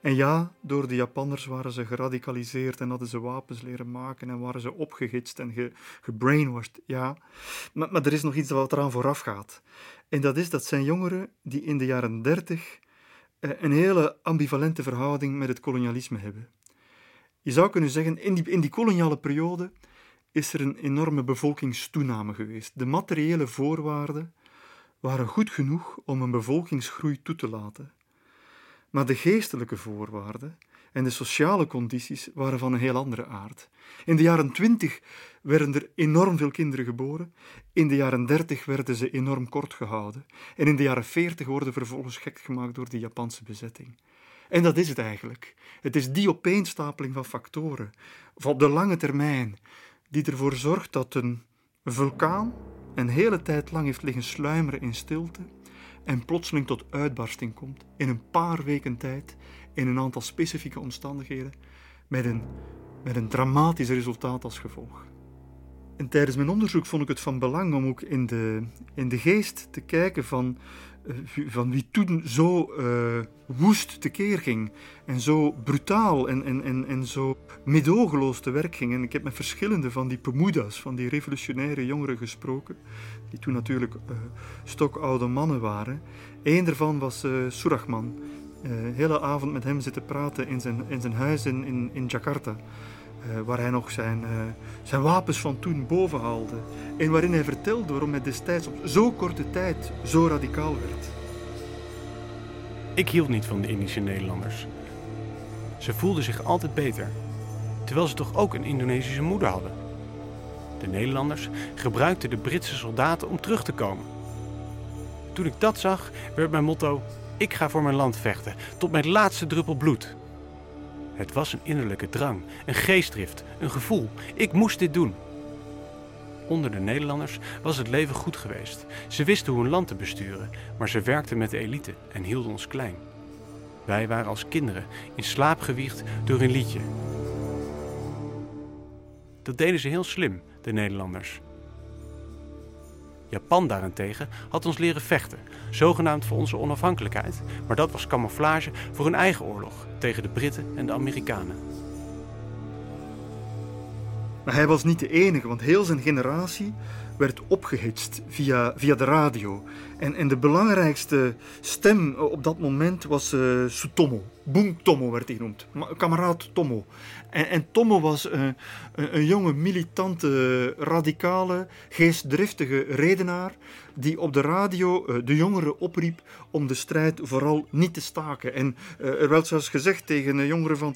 En ja, door de Japanners waren ze geradicaliseerd en hadden ze wapens leren maken en waren ze opgegitst en ge, gebrainwashed. Ja, maar, maar er is nog iets wat eraan vooraf gaat. En dat is dat zijn jongeren die in de jaren dertig eh, een hele ambivalente verhouding met het kolonialisme hebben. Je zou kunnen zeggen, in die, in die koloniale periode is er een enorme bevolkingstoename geweest. De materiële voorwaarden waren goed genoeg om een bevolkingsgroei toe te laten. Maar de geestelijke voorwaarden en de sociale condities waren van een heel andere aard. In de jaren twintig werden er enorm veel kinderen geboren, in de jaren dertig werden ze enorm kort gehouden en in de jaren veertig worden vervolgens gek gemaakt door de Japanse bezetting. En dat is het eigenlijk. Het is die opeenstapeling van factoren, van de lange termijn, die ervoor zorgt dat een vulkaan een hele tijd lang heeft liggen sluimeren in stilte en plotseling tot uitbarsting komt in een paar weken tijd in een aantal specifieke omstandigheden met een met een dramatisch resultaat als gevolg. En tijdens mijn onderzoek vond ik het van belang om ook in de, in de geest te kijken van, van wie toen zo uh, woest tekeer ging en zo brutaal en, en, en, en zo medogeloos te werk ging. En ik heb met verschillende van die Pemudas, van die revolutionaire jongeren gesproken, die toen natuurlijk uh, stokoude mannen waren. Eén daarvan was uh. Uh, hele avond met hem zitten praten in zijn, in zijn huis in, in Jakarta. Uh, waar hij nog zijn, uh, zijn wapens van toen boven haalde. En waarin hij vertelde waarom hij destijds op zo korte tijd zo radicaal werd. Ik hield niet van de Indische Nederlanders. Ze voelden zich altijd beter, terwijl ze toch ook een Indonesische moeder hadden. De Nederlanders gebruikten de Britse soldaten om terug te komen. Toen ik dat zag, werd mijn motto: ik ga voor mijn land vechten, tot mijn laatste druppel bloed. Het was een innerlijke drang, een geestdrift, een gevoel. Ik moest dit doen. Onder de Nederlanders was het leven goed geweest. Ze wisten hoe een land te besturen, maar ze werkten met de elite en hielden ons klein. Wij waren als kinderen in slaap gewiegd door een liedje. Dat deden ze heel slim, de Nederlanders. Japan daarentegen had ons leren vechten, zogenaamd voor onze onafhankelijkheid, maar dat was camouflage voor hun eigen oorlog tegen de Britten en de Amerikanen. Maar hij was niet de enige, want heel zijn generatie werd opgehitst via, via de radio. En, en de belangrijkste stem op dat moment was uh, Sutomo. Boom Tomo werd hij genoemd. Kameraad Tomo. En, en Tomo was een, een, jonge, militante, radicale, geestdriftige redenaar die op de radio uh, de jongeren opriep om de strijd vooral niet te staken. En uh, er werd zelfs gezegd tegen de jongeren van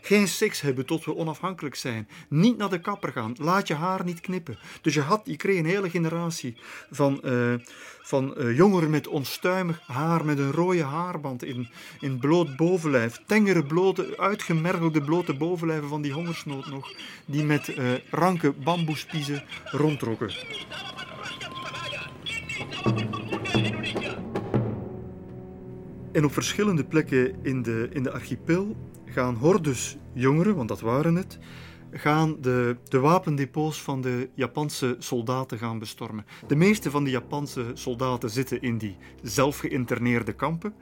geen seks hebben tot we onafhankelijk zijn. Niet naar de kapper gaan. Laat je haar niet knippen. Dus je, had, je kreeg een hele generatie van van jongeren met onstuimig haar, met een rode haarband in, in bloot bovenlijf. Tengere, blote, uitgemergelde blote bovenlijven van die hongersnood nog, die met ranke bamboespiezen rondtrokken. En op verschillende plekken in de, in de archipel gaan hordes jongeren, want dat waren het, gaan de, de wapendepots van de Japanse soldaten gaan bestormen. De meeste van de Japanse soldaten zitten in die zelf geïnterneerde kampen.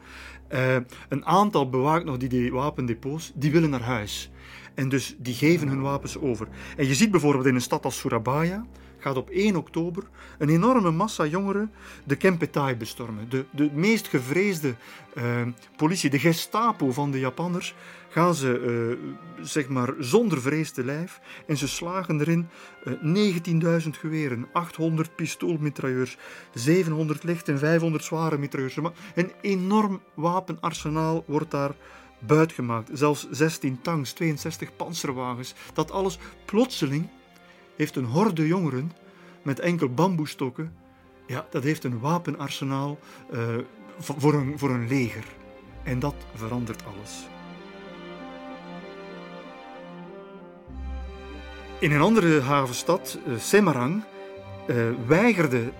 Uh, een aantal bewaakt nog die, die wapendepots, die willen naar huis. En dus die geven hun wapens over. En je ziet bijvoorbeeld in een stad als Surabaya, gaat op 1 oktober een enorme massa jongeren de Kempetai bestormen. De, de meest gevreesde uh, politie, de Gestapo van de Japanners, gaan ze uh, zeg maar zonder vrees te lijf en ze slagen erin uh, 19.000 geweren, 800 pistoolmitrailleurs, 700 licht en 500 zware mitrailleurs. Een enorm wapenarsenaal wordt daar buitgemaakt. Zelfs 16 tanks, 62 panzerwagens. Dat alles plotseling heeft een horde jongeren met enkel bamboestokken. Ja, dat heeft een wapenarsenaal uh, voor, een, voor een leger. En dat verandert alles. In een andere havenstad, uh, Semarang, uh, weigerde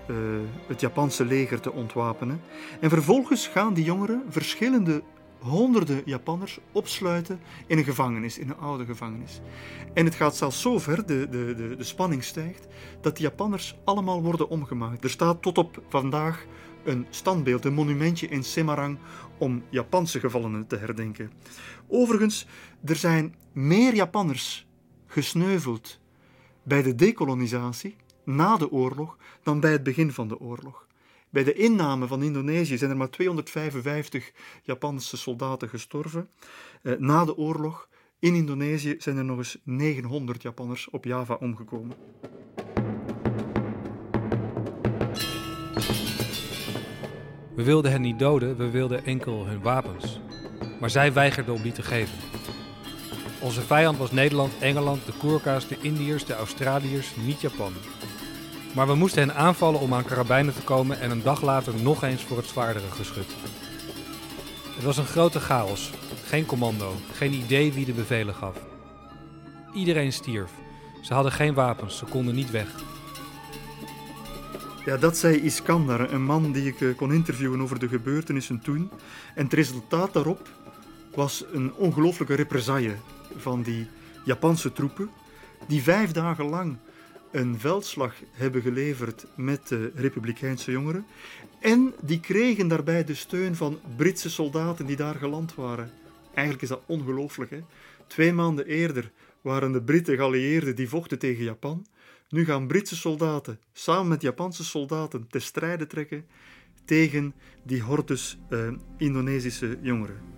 het Japanse leger te ontwapenen. En vervolgens gaan die jongeren verschillende honderden Japanners opsluiten in een gevangenis, in een oude gevangenis. En het gaat zelfs zo ver, de, de, de, de spanning stijgt, dat de Japanners allemaal worden omgemaakt. Er staat tot op vandaag een standbeeld, een monumentje in Semarang om Japanse gevallenen te herdenken. Overigens, er zijn meer Japanners gesneuveld bij de dekolonisatie na de oorlog dan bij het begin van de oorlog. Bij de inname van Indonesië zijn er maar 255 Japanse soldaten gestorven. Eh, na de oorlog in Indonesië zijn er nog eens 900 Japanners op Java omgekomen. We wilden hen niet doden, we wilden enkel hun wapens. Maar zij weigerden om die te geven. Onze vijand was Nederland, Engeland, de Koerka's, de Indiërs, de Australiërs, niet Japan. Maar we moesten hen aanvallen om aan karabijnen te komen en een dag later nog eens voor het zwaardere geschut. Het was een grote chaos. Geen commando, geen idee wie de bevelen gaf. Iedereen stierf. Ze hadden geen wapens, ze konden niet weg. Ja, dat zei Iskandar, een man die ik eh, kon interviewen over de gebeurtenissen toen. En het resultaat daarop was een ongelooflijke represaille van die Japanse troepen die vijf dagen lang een veldslag hebben geleverd met de Republikeinse jongeren. En die kregen daarbij de steun van Britse soldaten die daar geland waren. Eigenlijk is dat ongelooflijk. Twee maanden eerder waren de Britten geallieerden die vochten tegen Japan. Nu gaan Britse soldaten samen met Japanse soldaten te strijden trekken tegen die hordes uh, Indonesische jongeren.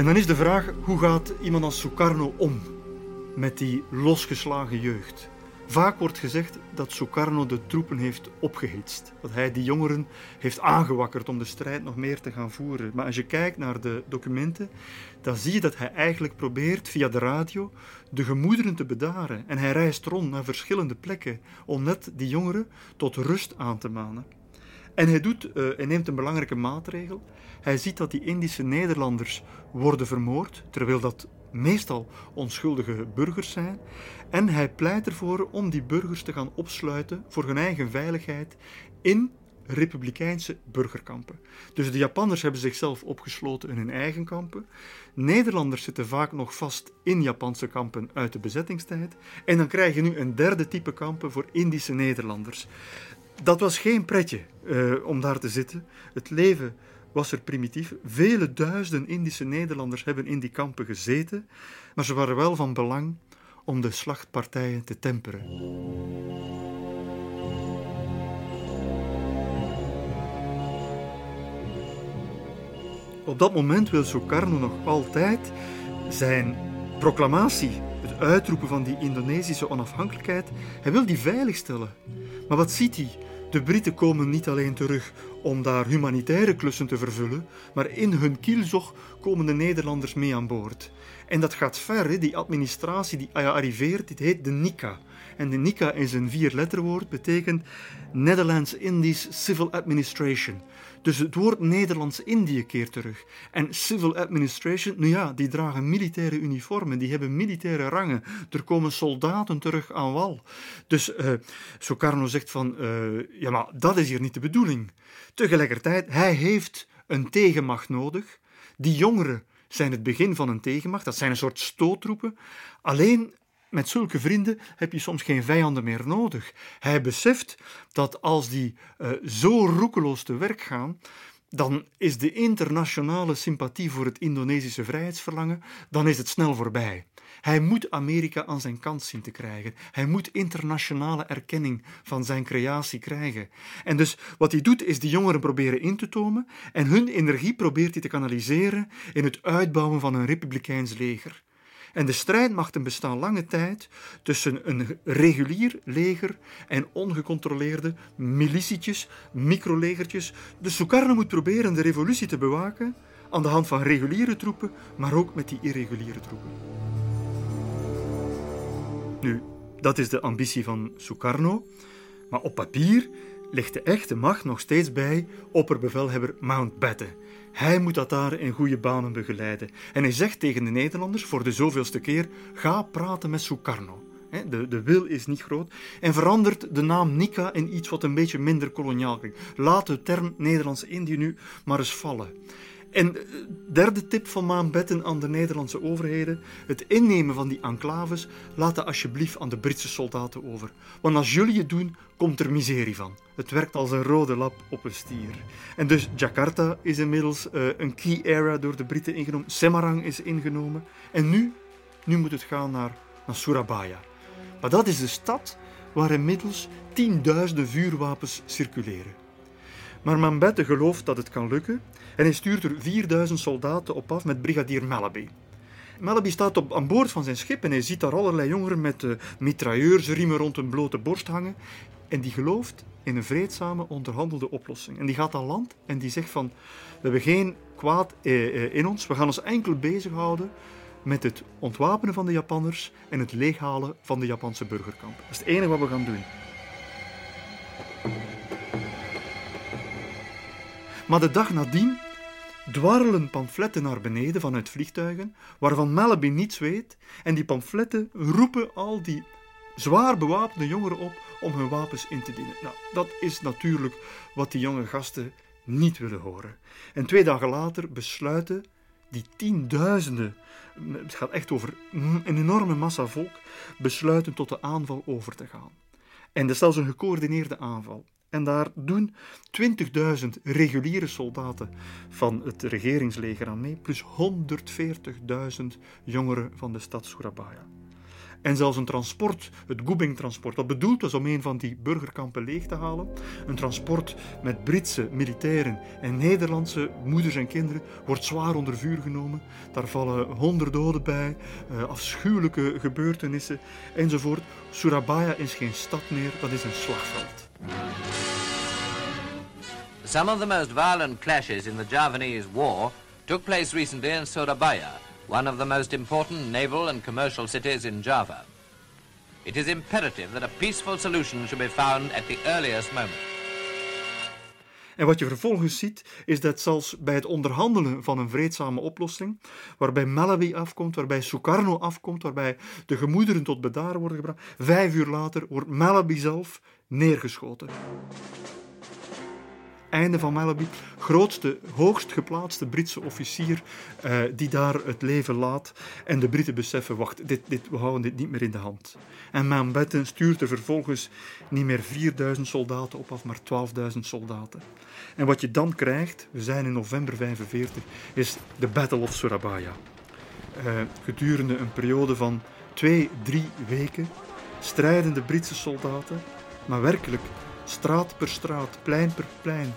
En dan is de vraag, hoe gaat iemand als Sukarno om met die losgeslagen jeugd? Vaak wordt gezegd dat Sukarno de troepen heeft opgehitst. Dat hij die jongeren heeft aangewakkerd om de strijd nog meer te gaan voeren. Maar als je kijkt naar de documenten, dan zie je dat hij eigenlijk probeert via de radio de gemoederen te bedaren. En hij reist rond naar verschillende plekken om net die jongeren tot rust aan te manen. En hij, doet, uh, hij neemt een belangrijke maatregel. Hij ziet dat die Indische Nederlanders worden vermoord, terwijl dat meestal onschuldige burgers zijn. En hij pleit ervoor om die burgers te gaan opsluiten voor hun eigen veiligheid in republikeinse burgerkampen. Dus de Japanners hebben zichzelf opgesloten in hun eigen kampen. Nederlanders zitten vaak nog vast in Japanse kampen uit de bezettingstijd. En dan krijg je nu een derde type kampen voor Indische Nederlanders. Dat was geen pretje uh, om daar te zitten. Het leven was er primitief. Vele duizenden Indische Nederlanders hebben in die kampen gezeten, maar ze waren wel van belang om de slachtpartijen te temperen. Op dat moment wil Sukarno nog altijd zijn proclamatie, het uitroepen van die Indonesische onafhankelijkheid, hij wil die veiligstellen. Maar wat ziet hij? De Britten komen niet alleen terug om daar humanitaire klussen te vervullen, maar in hun kielzog komen de Nederlanders mee aan boord. En dat gaat ver, die administratie die arriveert, dit heet de NICA. En de NICA is een vierletterwoord, betekent Netherlands Indies Civil Administration. Dus het woord Nederlands-Indië keert terug. En civil administration, nou ja, die dragen militaire uniformen, die hebben militaire rangen. Er komen soldaten terug aan wal. Dus uh, zegt van, uh, ja maar dat is hier niet de bedoeling. Tegelijkertijd, hij heeft een tegenmacht nodig. Die jongeren zijn het begin van een tegenmacht, dat zijn een soort stoottroepen. Alleen met zulke vrienden heb je soms geen vijanden meer nodig. Hij beseft dat als die uh, zo roekeloos te werk gaan, dan is de internationale sympathie voor het Indonesische vrijheidsverlangen, dan is het snel voorbij. Hij moet Amerika aan zijn kant zien te krijgen. Hij moet internationale erkenning van zijn creatie krijgen. En dus wat hij doet, is die jongeren proberen in te tomen en hun energie probeert hij te kanaliseren in het uitbouwen van een republikeins leger. En de strijdmachten bestaan lange tijd tussen een regulier leger en ongecontroleerde militietjes, microlegertjes. De Sukarno moet proberen de revolutie te bewaken aan de hand van reguliere troepen, maar ook met die irreguliere troepen. Nu, dat is de ambitie van Sukarno, maar op papier ligt de echte macht nog steeds bij opperbevelhebber Mountbatten. Hij moet dat daar in goede banen begeleiden. En hij zegt tegen de Nederlanders voor de zoveelste keer: ga praten met Sukarno. De, de wil is niet groot. En verandert de naam Nika in iets wat een beetje minder koloniaal klinkt. Laat de term Nederlands-Indië nu maar eens vallen. En eh, derde tip van Maanbetten aan de Nederlandse overheden: het innemen van die enclaves laat dat alsjeblieft aan de Britse soldaten over. Want als jullie het doen, komt er miserie van. Het werkt als een rode lap op een stier. En dus Jakarta is inmiddels uh, een key area door de Britten ingenomen. Semarang is ingenomen. En nu, nu moet het gaan naar, naar Surabaya. Maar dat is de stad waar inmiddels tienduizenden vuurwapens circuleren. Maar Mambette gelooft dat het kan lukken en hij stuurt er 4000 soldaten op af met brigadier Malaby. Malaby staat op, aan boord van zijn schip en hij ziet daar allerlei jongeren met uh, mitrailleursriemen rond hun blote borst hangen. En die gelooft in een vreedzame, onderhandelde oplossing. En die gaat aan land en die zegt van, we hebben geen kwaad eh, eh, in ons, we gaan ons enkel bezighouden met het ontwapenen van de Japanners en het leeghalen van de Japanse burgerkampen. Dat is het enige wat we gaan doen. Maar de dag nadien dwarrelen pamfletten naar beneden vanuit vliegtuigen, waarvan Malaby niets weet, en die pamfletten roepen al die zwaar bewapende jongeren op om hun wapens in te dienen. Nou, dat is natuurlijk wat die jonge gasten niet willen horen. En twee dagen later besluiten die tienduizenden, het gaat echt over een enorme massa volk, besluiten tot de aanval over te gaan. En dat is zelfs een gecoördineerde aanval. En daar doen 20.000 reguliere soldaten van het regeringsleger aan mee, plus 140.000 jongeren van de stad Surabaya. En zelfs een transport, het Gubing-transport, dat bedoeld was om een van die burgerkampen leeg te halen. Een transport met Britse militairen en Nederlandse moeders en kinderen wordt zwaar onder vuur genomen. Daar vallen honderd doden bij, uh, afschuwelijke gebeurtenissen enzovoort. Surabaya is geen stad meer, dat is een slagveld. Some of the most violent clashes in the Javanese war took place recently in Surabaya one of the most important naval and commercial cities in Java. It is imperative that a peaceful solution should be found at the earliest moment. En wat je vervolgens ziet, is dat zelfs bij het onderhandelen van een vreedzame oplossing, waarbij Malawi afkomt, waarbij Sukarno afkomt, waarbij de gemoederen tot bedaren worden gebracht, vijf uur later wordt Malawi zelf neergeschoten einde van Malaby, grootste, hoogst geplaatste Britse officier uh, die daar het leven laat. En de Britten beseffen, wacht, dit, dit, we houden dit niet meer in de hand. En Mountbatten stuurt er vervolgens niet meer 4000 soldaten op af, maar 12.000 soldaten. En wat je dan krijgt, we zijn in november 45, is de Battle of Surabaya. Uh, gedurende een periode van twee, drie weken strijden de Britse soldaten, maar werkelijk straat per straat, plein per plein,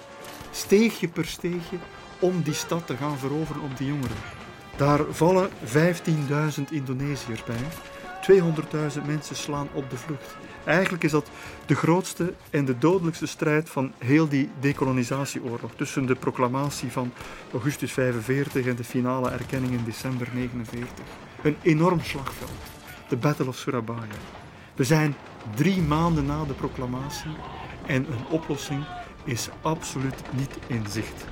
steegje per steegje, om die stad te gaan veroveren op die jongeren. Daar vallen 15.000 Indonesiërs bij. 200.000 mensen slaan op de vlucht. Eigenlijk is dat de grootste en de dodelijkste strijd van heel die decolonisatieoorlog. Tussen de proclamatie van augustus 45 en de finale erkenning in december 49. Een enorm slagveld. De Battle of Surabaya. We zijn drie maanden na de proclamatie en een oplossing is absoluut niet in zicht.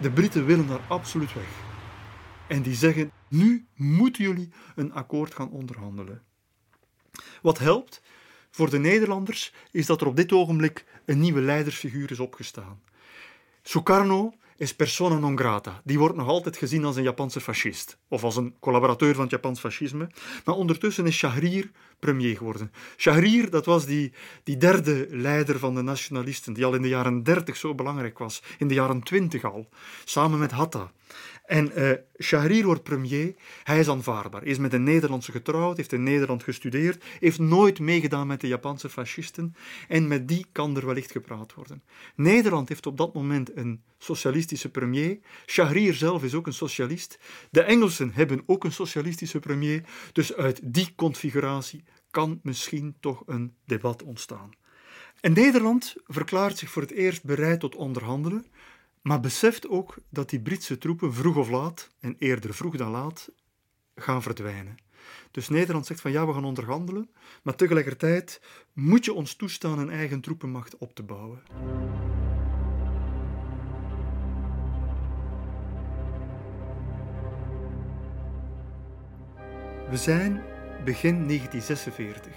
De Britten willen daar absoluut weg. En die zeggen: nu moeten jullie een akkoord gaan onderhandelen. Wat helpt voor de Nederlanders is dat er op dit ogenblik een nieuwe leidersfiguur is opgestaan. Sukarno is persona non grata. Die wordt nog altijd gezien als een Japanse fascist. Of als een collaborateur van het Japans fascisme. Maar ondertussen is Shahrir premier geworden. Shahrir, dat was die, die derde leider van de nationalisten, die al in de jaren 30 zo belangrijk was. In de jaren 20 al. Samen met Hatta. En uh, Shahrir wordt premier. Hij is aanvaardbaar. Is met een Nederlandse getrouwd, heeft in Nederland gestudeerd, heeft nooit meegedaan met de Japanse fascisten. En met die kan er wellicht gepraat worden. Nederland heeft op dat moment een socialistische premier. Shahrir zelf is ook een socialist. De Engelsen hebben ook een socialistische premier. Dus uit die configuratie kan misschien toch een debat ontstaan. En Nederland verklaart zich voor het eerst bereid tot onderhandelen maar beseft ook dat die Britse troepen vroeg of laat, en eerder vroeg dan laat, gaan verdwijnen. Dus Nederland zegt van ja, we gaan onderhandelen, maar tegelijkertijd moet je ons toestaan een eigen troepenmacht op te bouwen. We zijn begin 1946.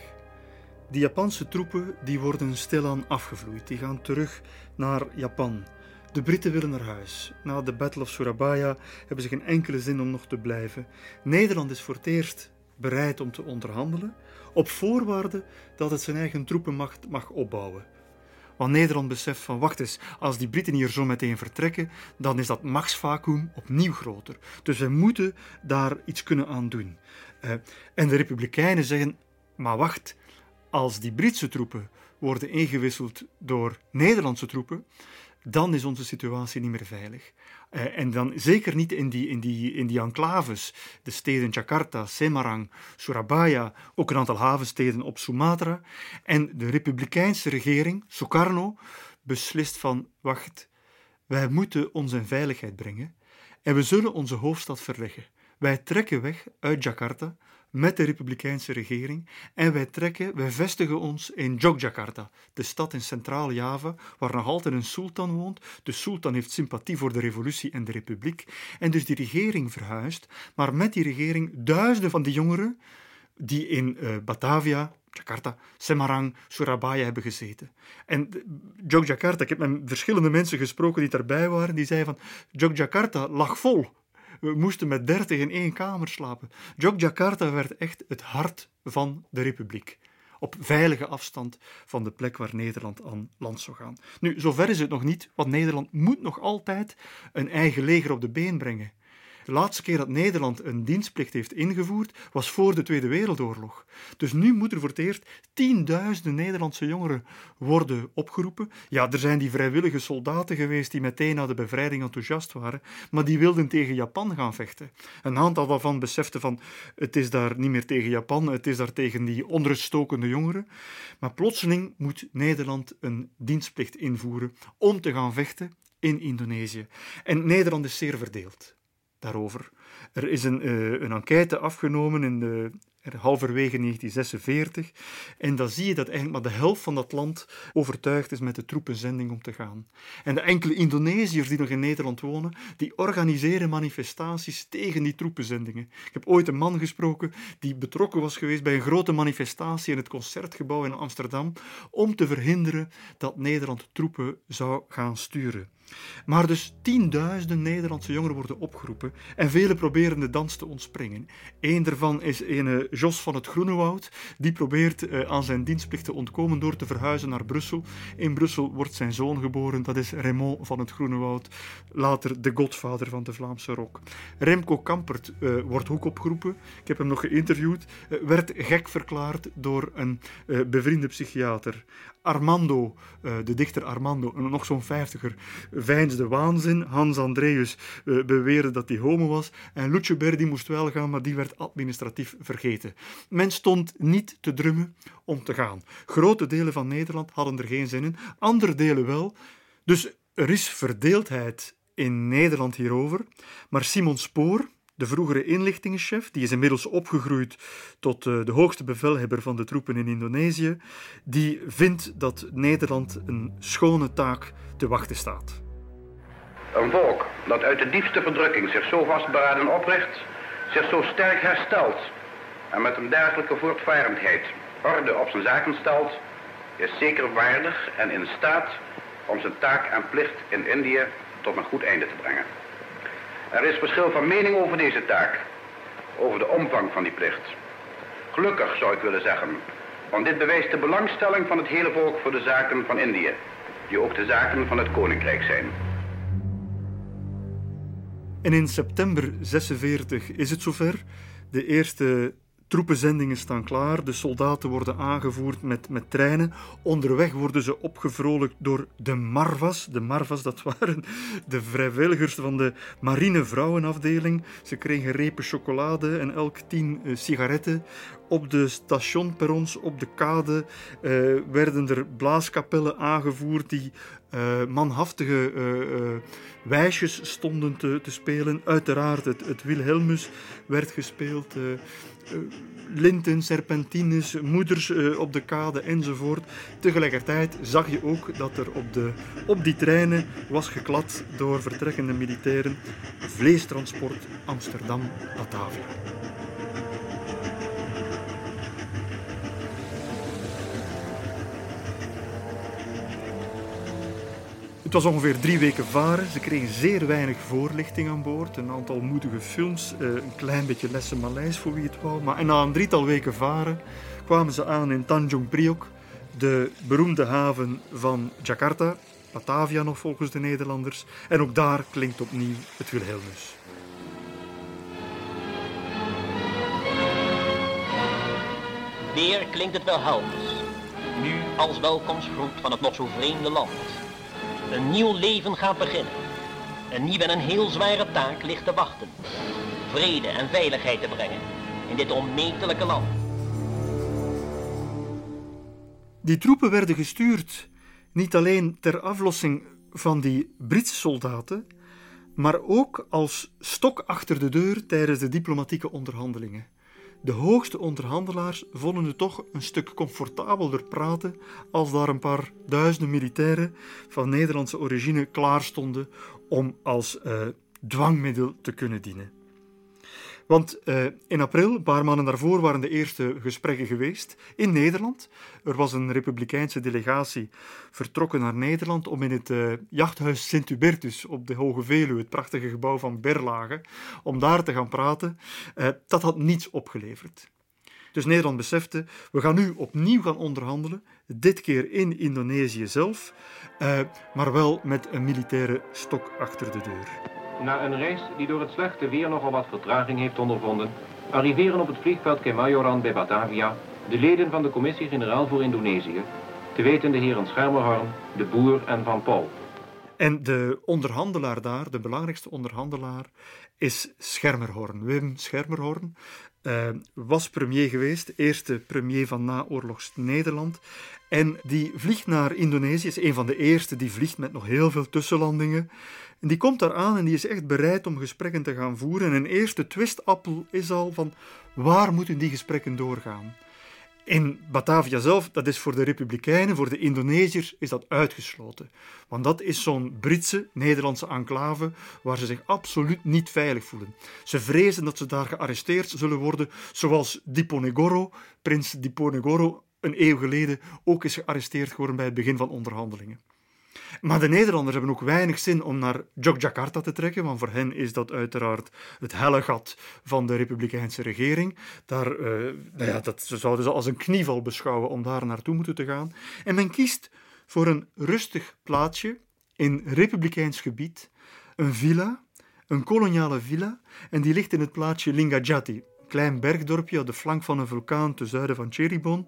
Die Japanse troepen die worden stilaan afgevloeid. Die gaan terug naar Japan. De Britten willen naar huis. Na de Battle of Surabaya hebben ze geen enkele zin om nog te blijven. Nederland is voor het eerst bereid om te onderhandelen, op voorwaarde dat het zijn eigen troepenmacht mag opbouwen. Want Nederland beseft van, wacht eens, als die Britten hier zo meteen vertrekken, dan is dat machtsvacuum opnieuw groter. Dus we moeten daar iets kunnen aan doen. En de Republikeinen zeggen, maar wacht, als die Britse troepen worden ingewisseld door Nederlandse troepen, dan is onze situatie niet meer veilig. Uh, en dan zeker niet in die, in, die, in die enclaves, de steden Jakarta, Semarang, Surabaya, ook een aantal havensteden op Sumatra. En de republikeinse regering, Sukarno, beslist van, wacht, wij moeten ons in veiligheid brengen en we zullen onze hoofdstad verleggen. Wij trekken weg uit Jakarta met de republikeinse regering en wij trekken, wij vestigen ons in Yogyakarta, de stad in centraal Java, waar nog altijd een sultan woont. De sultan heeft sympathie voor de revolutie en de republiek en dus die regering verhuist, maar met die regering duizenden van die jongeren die in uh, Batavia, Jakarta, Semarang, Surabaya hebben gezeten. En Yogyakarta, ik heb met verschillende mensen gesproken die daarbij waren, die zeiden van Yogyakarta lag vol we moesten met dertig in één kamer slapen. Jogjakarta werd echt het hart van de republiek. Op veilige afstand van de plek waar Nederland aan land zou gaan. Nu, zover is het nog niet, want Nederland moet nog altijd een eigen leger op de been brengen. De laatste keer dat Nederland een dienstplicht heeft ingevoerd was voor de Tweede Wereldoorlog. Dus nu moeten er voor het eerst tienduizenden Nederlandse jongeren worden opgeroepen. Ja, er zijn die vrijwillige soldaten geweest die meteen na de bevrijding enthousiast waren, maar die wilden tegen Japan gaan vechten. Een aantal daarvan besefte van het is daar niet meer tegen Japan, het is daar tegen die onruststokende jongeren. Maar plotseling moet Nederland een dienstplicht invoeren om te gaan vechten in Indonesië. En Nederland is zeer verdeeld Er is een, uh, een enquête afgenomen in de, halverwege 1946 en dan zie je dat eigenlijk maar de helft van dat land overtuigd is met de troepenzending om te gaan. En de enkele Indonesiërs die nog in Nederland wonen, die organiseren manifestaties tegen die troepenzendingen. Ik heb ooit een man gesproken die betrokken was geweest bij een grote manifestatie in het Concertgebouw in Amsterdam om te verhinderen dat Nederland troepen zou gaan sturen. Maar dus tienduizenden Nederlandse jongeren worden opgeroepen en velen proberen de dans te ontspringen. Eén daarvan is een Jos van het Groenewoud. Die probeert uh, aan zijn dienstplicht te ontkomen door te verhuizen naar Brussel. In Brussel wordt zijn zoon geboren, dat is Raymond van het Groenewoud, later de godvader van de Vlaamse rock. Remco Kampert uh, wordt ook opgeroepen. Ik heb hem nog geïnterviewd. Uh, werd gek verklaard door een bevriende psychiater. Armando, de dichter Armando, nog zo'n vijftiger, veinsde waanzin. Hans Andreus beweerde dat hij homo was. En Lucio Berdi moest wel gaan, maar die werd administratief vergeten. Men stond niet te drummen om te gaan. Grote delen van Nederland hadden er geen zin in, andere delen wel. Dus er is verdeeldheid in Nederland hierover. Maar Simon Spoor, de vroegere inlichtingenchef, die is inmiddels opgegroeid tot eh, de hoogste bevelhebber van de troepen in Indonesië, die vindt dat Nederland een schone taak te wachten staat. Een volk dat uit de diepste verdrukking zich zo vastberaden opricht, zich zo sterk herstelt en met een dergelijke voortvarendheid orde op zijn zaken stelt, is zeker waardig en in staat om zijn taak en plicht in Indië tot een goed einde te brengen. Er is verschil van mening over deze taak, over de omvang van die plicht. Gelukkig zou ik willen zeggen, want dit bewijst de belangstelling van het hele volk voor de zaken van Indië, die ook de zaken van het koninkrijk zijn. En in september 46 is het zover. De eerste Troepenzendingen staan klaar, de soldaten worden aangevoerd met, met treinen. Onderweg worden ze opgevrolijkt door de Marvas. De Marvas, dat waren de vrijwilligers van de marinevrouwenafdeling. Ze kregen repen chocolade en elk tien uh, sigaretten. Op de stationperrons, op de kade, uh, werden er blaaskapellen aangevoerd die uh, manhaftige wijsjes stonden te, te, spelen. Uiteraard, het, het Wilhelmus werd gespeeld. Eh, linten, serpentines, moeders eh, op de kade enzovoort. Tegelijkertijd zag je ook dat er op, de, op die treinen was geklad door vertrekkende militairen vleestransport Amsterdam-Batavia. Was ongeveer drie weken varen. Ze kregen zeer weinig voorlichting aan boord. Een aantal moedige films, eh, een klein beetje lessen Maleis voor wie het wou. Maar na een drietal weken varen kwamen ze aan in Tanjung Priok, de beroemde haven van Jakarta. Batavia nog volgens de Nederlanders. En ook daar klinkt opnieuw het Wilhelmus. Weer klinkt het wel helder. Nu als welkomstgroet van het nog zo vreemde land. Een nieuw leven gaat beginnen. Een nieuwe en een heel zware taak ligt te wachten. Vrede en veiligheid te brengen in dit onmetelijke land. Die troepen werden gestuurd niet alleen ter aflossing van die Britse soldaten, maar ook als stok achter de deur tijdens de diplomatieke onderhandelingen. De hoogste onderhandelaars vonden het toch een stuk comfortabeler praten als daar een paar duizenden militairen van Nederlandse origine klaar stonden om als uh, dwangmiddel te kunnen dienen. Want uh, in april, een paar maanden daarvoor, waren de eerste gesprekken geweest in Nederland. Er was een republikeinse delegatie vertrokken naar Nederland om in het uh, jachthuis Sint-Hubertus op de Hoge Veluwe, het prachtige gebouw van Berlage, om daar te gaan praten. Uh, dat had niets opgeleverd. Dus Nederland besefte, we gaan nu opnieuw gaan onderhandelen, dit keer in Indonesië zelf, maar wel met een militaire stok achter de deur. Na een reis die door het slechte weer nogal wat vertraging heeft ondervonden, arriveren op het vliegveld Kemayoran bij Batavia de leden van de Commissie-Generaal voor Indonesië, te weten de heren Schermerhorn, De Boer en Van Paul. En de onderhandelaar daar, de belangrijkste onderhandelaar, is Schermerhorn. Wim Schermerhorn uh, was premier geweest, eerste premier van naoorlogs Nederland. En die vliegt naar Indonesië, is een van de eerste die vliegt met nog heel veel tussenlandingen. En die komt daar aan en die is echt bereid om gesprekken te gaan voeren. En een eerste twistappel is al van waar moeten die gesprekken doorgaan? In Batavia zelf, dat is voor de Republikeinen, voor de Indonesiërs, is dat uitgesloten. Want dat is zo'n Britse, Nederlandse enclave waar ze zich absoluut niet veilig voelen. Ze vrezen dat ze daar gearresteerd zullen worden, zoals Diponegoro, prins Diponegoro, een eeuw geleden ook is gearresteerd geworden bij het begin van onderhandelingen. Maar de Nederlanders hebben ook weinig zin om naar Yogyakarta te trekken, want voor hen is dat uiteraard het hellegat van de republikeinse regering. Daar, uh, nou ja, dat ze zouden ze als een knieval beschouwen om daar naartoe moeten te gaan. En men kiest voor een rustig plaatsje in republikeins gebied, een villa, een koloniale villa, en die ligt in het plaatsje Lingajati, klein bergdorpje op de flank van een vulkaan ten zuiden van Cheribon.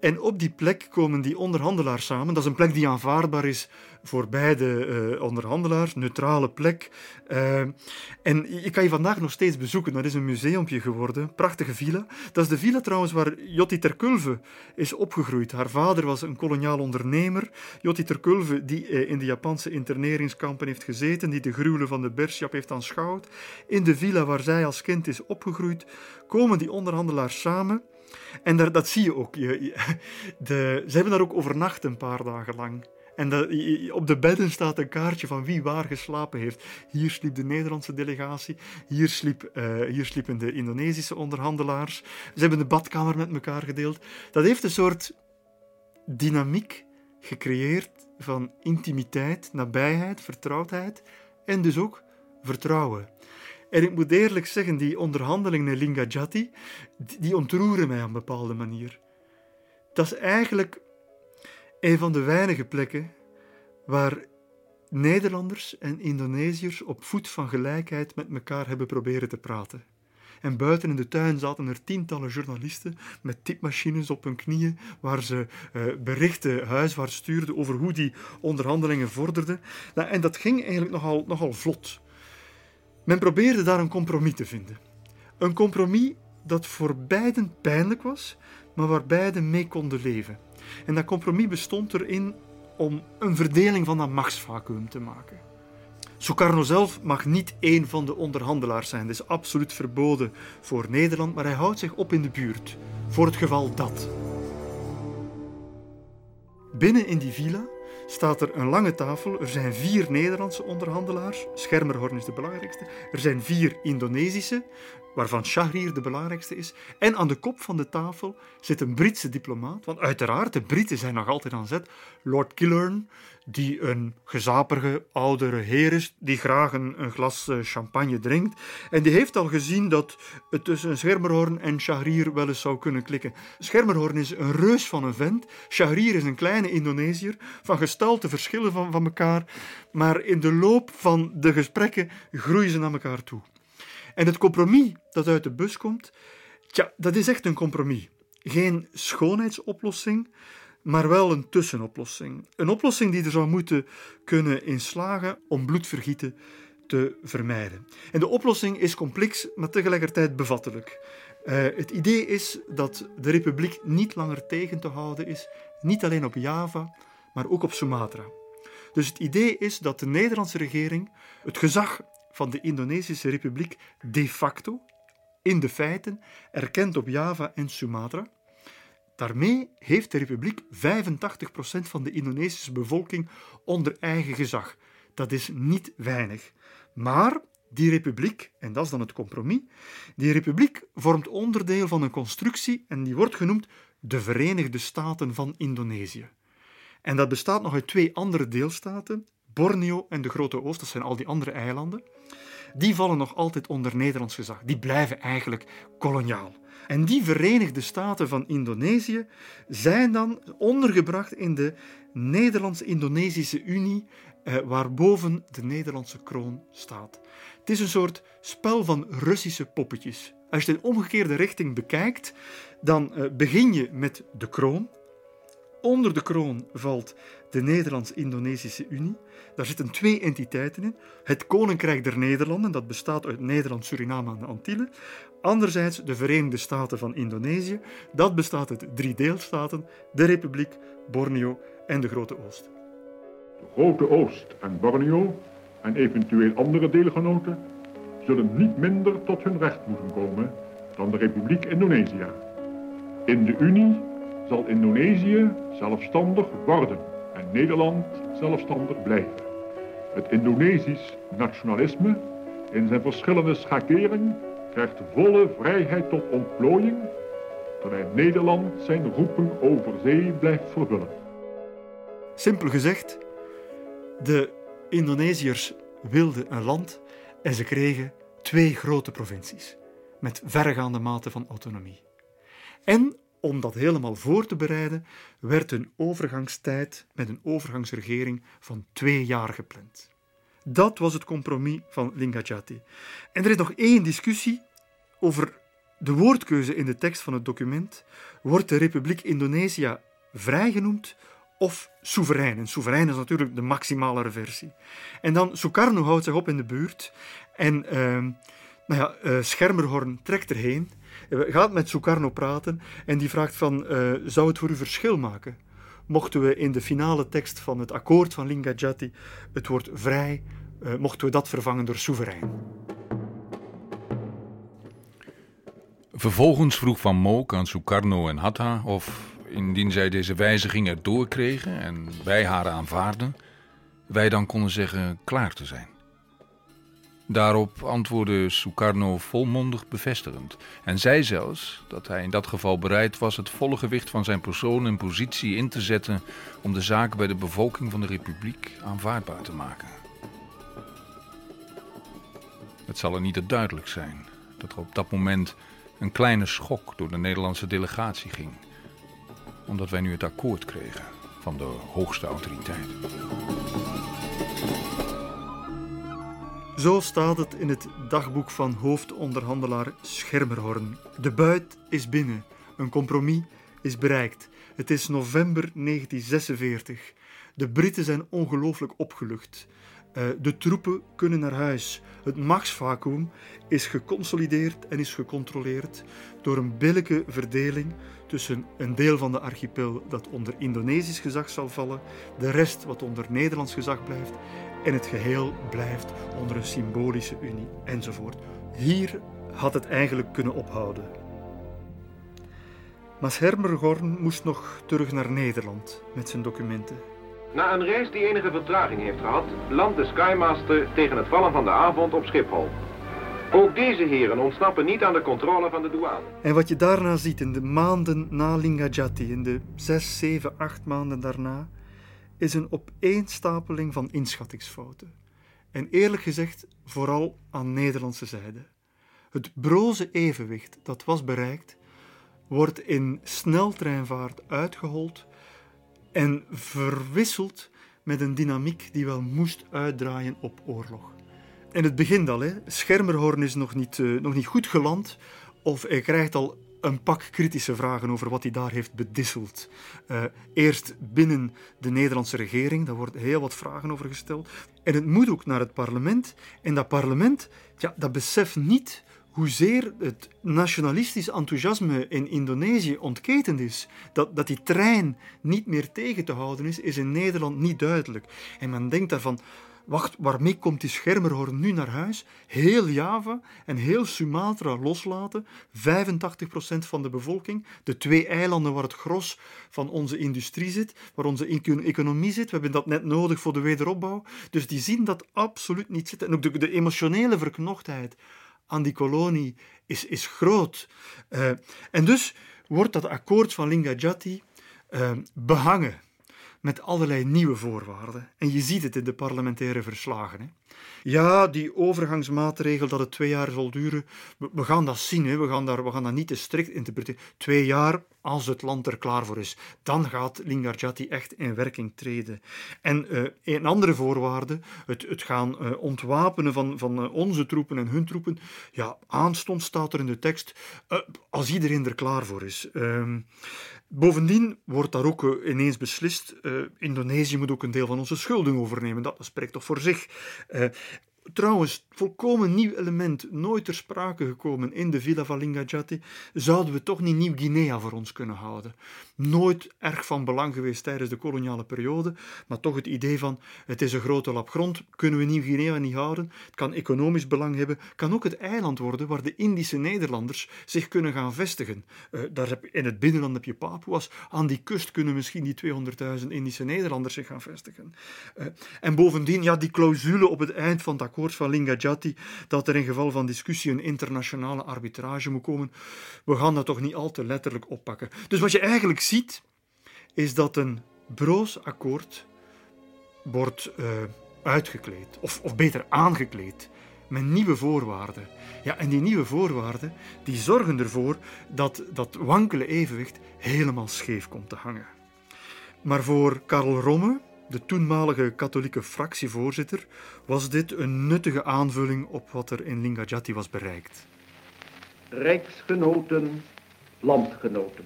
En op die plek komen die onderhandelaars samen. Dat is een plek die aanvaardbaar is voor beide uh, onderhandelaars, neutrale plek. Uh, en je kan je vandaag nog steeds bezoeken. Dat is een museumpje geworden, prachtige villa. Dat is de villa trouwens waar Jotti Terkulve is opgegroeid. Haar vader was een koloniaal ondernemer. Jotti Terkulve, die uh, in de Japanse interneringskampen heeft gezeten, die de gruwelen van de Bershap heeft aanschouwd. In de villa waar zij als kind is opgegroeid, komen die onderhandelaars samen. En daar, dat zie je ook. De, ze hebben daar ook overnacht een paar dagen lang. En op de bedden staat een kaartje van wie waar geslapen heeft. Hier sliep de Nederlandse delegatie, hier, sliep, uh, hier sliepen de Indonesische onderhandelaars. Ze hebben de badkamer met elkaar gedeeld. Dat heeft een soort dynamiek gecreëerd van intimiteit, nabijheid, vertrouwdheid en dus ook vertrouwen. En ik moet eerlijk zeggen, die onderhandelingen in Lingajati, die ontroeren mij op een bepaalde manier. Dat is eigenlijk een van de weinige plekken waar Nederlanders en Indonesiërs op voet van gelijkheid met elkaar hebben proberen te praten. En buiten in de tuin zaten er tientallen journalisten met tipmachines op hun knieën, waar ze uh, berichten huiswaarts stuurden over hoe die onderhandelingen vorderden. Nou, en dat ging eigenlijk nogal, nogal vlot. Men probeerde daar een compromis te vinden. Een compromis dat voor beiden pijnlijk was, maar waar beiden mee konden leven. En dat compromis bestond erin om een verdeling van dat machtsvacuum te maken. Sukarno zelf mag niet één van de onderhandelaars zijn. Dat is absoluut verboden voor Nederland, maar hij houdt zich op in de buurt. Voor het geval dat. Binnen in die villa staat er een lange tafel. Er zijn vier Nederlandse onderhandelaars. Schermerhorn is de belangrijkste. Er zijn vier Indonesische, waarvan Shahrir de belangrijkste is. En aan de kop van de tafel zit een Britse diplomaat. Want uiteraard, de Britten zijn nog altijd aan zet. Lord Killern, die een gezaperige oudere heer is, die graag een, een, glas eh, champagne drinkt. En die heeft al gezien dat het tussen Schermerhorn en Shahrir wel eens zou kunnen klikken. Schermerhorn is een reus van een vent. Shahrir is een kleine Indonesiër, van gestalte verschillen van, van elkaar. Maar in de loop van de gesprekken groeien ze naar elkaar toe. En het compromis dat uit de bus komt, tja, dat is echt een compromis. Geen schoonheidsoplossing, maar wel een tussenoplossing. Een oplossing die er zou moeten kunnen inslagen om bloedvergieten te vermijden. En de oplossing is complex, maar tegelijkertijd bevattelijk. Uh, het idee is dat de republiek niet langer tegen te houden is, niet alleen op Java, maar ook op Sumatra. Dus het idee is dat de Nederlandse regering het gezag van de Indonesische Republiek de facto, in de feiten, erkend op Java en Sumatra. Daarmee heeft de republiek 85% van de Indonesische bevolking onder eigen gezag. Dat is niet weinig. Maar die republiek, en dat is dan het compromis, die republiek vormt onderdeel van een constructie en die wordt genoemd de Verenigde Staten van Indonesië. En dat bestaat nog uit twee andere deelstaten, Borneo en de Grote Oost, dat zijn al die andere eilanden. Die vallen nog altijd onder Nederlands gezag. Die blijven eigenlijk koloniaal. En die Verenigde Staten van Indonesië zijn dan ondergebracht in de Nederlands-Indonesische Unie, eh, waarboven de Nederlandse kroon staat. Het is een soort spel van Russische poppetjes. Als je in omgekeerde richting bekijkt, dan eh, begin je met de kroon. Onder de kroon valt de Nederlands-Indonesische Unie. Daar zitten twee entiteiten in. Het Koninkrijk der Nederlanden, dat bestaat uit Nederland, Suriname en de Antillen. Anderzijds de Verenigde Staten van Indonesië. Dat bestaat uit drie deelstaten, de Republiek, Borneo en de Grote Oost. De Grote Oost en Borneo en eventueel andere deelgenoten zullen niet minder tot hun recht moeten komen dan de Republiek Indonesië. In de Unie zal Indonesië zelfstandig worden en Nederland zelfstandig blijven. Het Indonesisch nationalisme in zijn verschillende schakeringen krijgt volle vrijheid tot ontplooiing, terwijl Nederland zijn roepen over zee blijft vervullen. Simpel gezegd, de Indonesiërs wilden een land en ze kregen twee grote provincies met verregaande mate van autonomie. En om dat helemaal voor te bereiden, werd een overgangstijd met een overgangsregering van twee jaar gepland. Dat was het compromis van Lingajati. En er is nog één discussie over de woordkeuze in de tekst van het document. Wordt de Republiek Indonesië vrijgenoemd of soeverein? En soeverein is natuurlijk de maximale versie. En dan Sukarno houdt zich op in de buurt en uh, nou ja, uh, Schermerhorn trekt erheen gaat met Sukarno praten en die vraagt van, uh, zou het voor u verschil maken? Mochten we in de finale tekst van het akkoord van Lingajati het woord vrij, uh, mochten we dat vervangen door soeverein? Vervolgens vroeg Van Mook aan Sukarno en Hatta of, indien zij deze wijziging erdoor kregen en wij haar aanvaarden, wij dan konden zeggen klaar te zijn. Daarop antwoordde Sukarno volmondig bevestigend en zei zelfs dat hij in dat geval bereid was het volle gewicht van zijn persoon en positie in te zetten om de zaak bij de bevolking van de republiek aanvaardbaar te maken. Het zal er niet te duidelijk zijn dat er op dat moment een kleine schok door de Nederlandse delegatie ging, omdat wij nu het akkoord kregen van de hoogste autoriteit. Zo staat het in het dagboek van hoofdonderhandelaar Schermerhorn. De buit is binnen. Een compromis is bereikt. Het is november 1946. De Britten zijn ongelooflijk opgelucht. Uh, de troepen kunnen naar huis. Het machtsvacuum is geconsolideerd en is gecontroleerd door een billijke verdeling tussen een deel van de archipel dat onder Indonesisch gezag zal vallen, de rest wat onder Nederlands gezag blijft en het geheel blijft onder een symbolische unie enzovoort. Hier had het eigenlijk kunnen ophouden. Maar Hermergorn moest nog terug naar Nederland met zijn documenten. Na een reis die enige vertraging heeft gehad, landt de Skymaster tegen het vallen van de avond op Schiphol. Ook deze heren ontsnappen niet aan de controle van de douane. En wat je daarna ziet in de maanden na Lingajati, in de zes, zeven, acht maanden daarna, is een opeenstapeling van inschattingsfouten. En eerlijk gezegd, vooral aan Nederlandse zijde. Het broze evenwicht dat was bereikt, wordt in sneltreinvaart uitgehold en verwisseld met een dynamiek die wel moest uitdraaien op oorlog. En het begint al, hè. Schermerhorn is nog niet, uh, nog niet goed geland of hij krijgt al een pak kritische vragen over wat hij daar heeft bedisseld. Uh, eerst binnen de Nederlandse regering, daar worden heel wat vragen over gesteld. En het moet ook naar het parlement. En dat parlement, ja, dat beseft niet hoezeer het nationalistisch enthousiasme in Indonesië ontketend is. Dat, dat die trein niet meer tegen te houden is, is in Nederland niet duidelijk. En men denkt daarvan, wacht, waarmee komt die schermerhorn nu naar huis? Heel Java en heel Sumatra loslaten, 85% van de bevolking, de twee eilanden waar het gros van onze industrie zit, waar onze economie zit, we hebben dat net nodig voor de wederopbouw. Dus die zien dat absoluut niet zitten. En ook de, de emotionele verknochtheid aan die kolonie is, is groot. Uh, en dus wordt dat akkoord van Lingajati uh, behangen met allerlei nieuwe voorwaarden. En je ziet het in de parlementaire verslagen. Hè. Ja, die overgangsmaatregel dat het twee jaar zal duren, we, gaan dat zien. Hè. We, gaan daar, we gaan dat niet te strikt interpreteren. Twee jaar, als het land er klaar voor is, dan gaat Lingarjati echt in werking treden. En uh, een andere voorwaarde, het, het gaan uh, ontwapenen van, van uh, onze troepen en hun troepen, ja, aanstonds staat er in de tekst, als iedereen er klaar voor is. Ehm, Bovendien wordt daar ook ineens beslist, Indonesië moet ook een deel van onze schulden overnemen. Dat, spreekt toch voor zich. Uh, Trouwens, volkomen nieuw element, nooit ter sprake gekomen in de Villa van Lingajati, zouden we toch niet Nieuw-Guinea voor ons kunnen houden. Nooit erg van belang geweest tijdens de koloniale periode, maar toch het idee van het is een grote lap grond, kunnen we Nieuw-Guinea niet houden, het kan economisch belang hebben, kan ook het eiland worden waar de Indische Nederlanders zich kunnen gaan vestigen. Uh, daar heb, in het binnenland heb je Papua's, aan die kust kunnen misschien die 200.000 Indische Nederlanders zich gaan vestigen. Uh, en bovendien, ja, die clausule op het eind van dat akkoord van Lingajati dat er in geval van discussie een internationale arbitrage moet komen. We gaan dat toch niet al te letterlijk oppakken. Dus wat je eigenlijk ziet, is dat een broos akkoord wordt uh, uitgekleed, of, of beter aangekleed, met nieuwe voorwaarden. Ja, en die nieuwe voorwaarden die zorgen ervoor dat dat wankele evenwicht helemaal scheef komt te hangen. Maar voor Karl Romme, de toenmalige katholieke fractievoorzitter, was dit een nuttige aanvulling op wat er in Lingajati was bereikt. Rijksgenoten, landgenoten.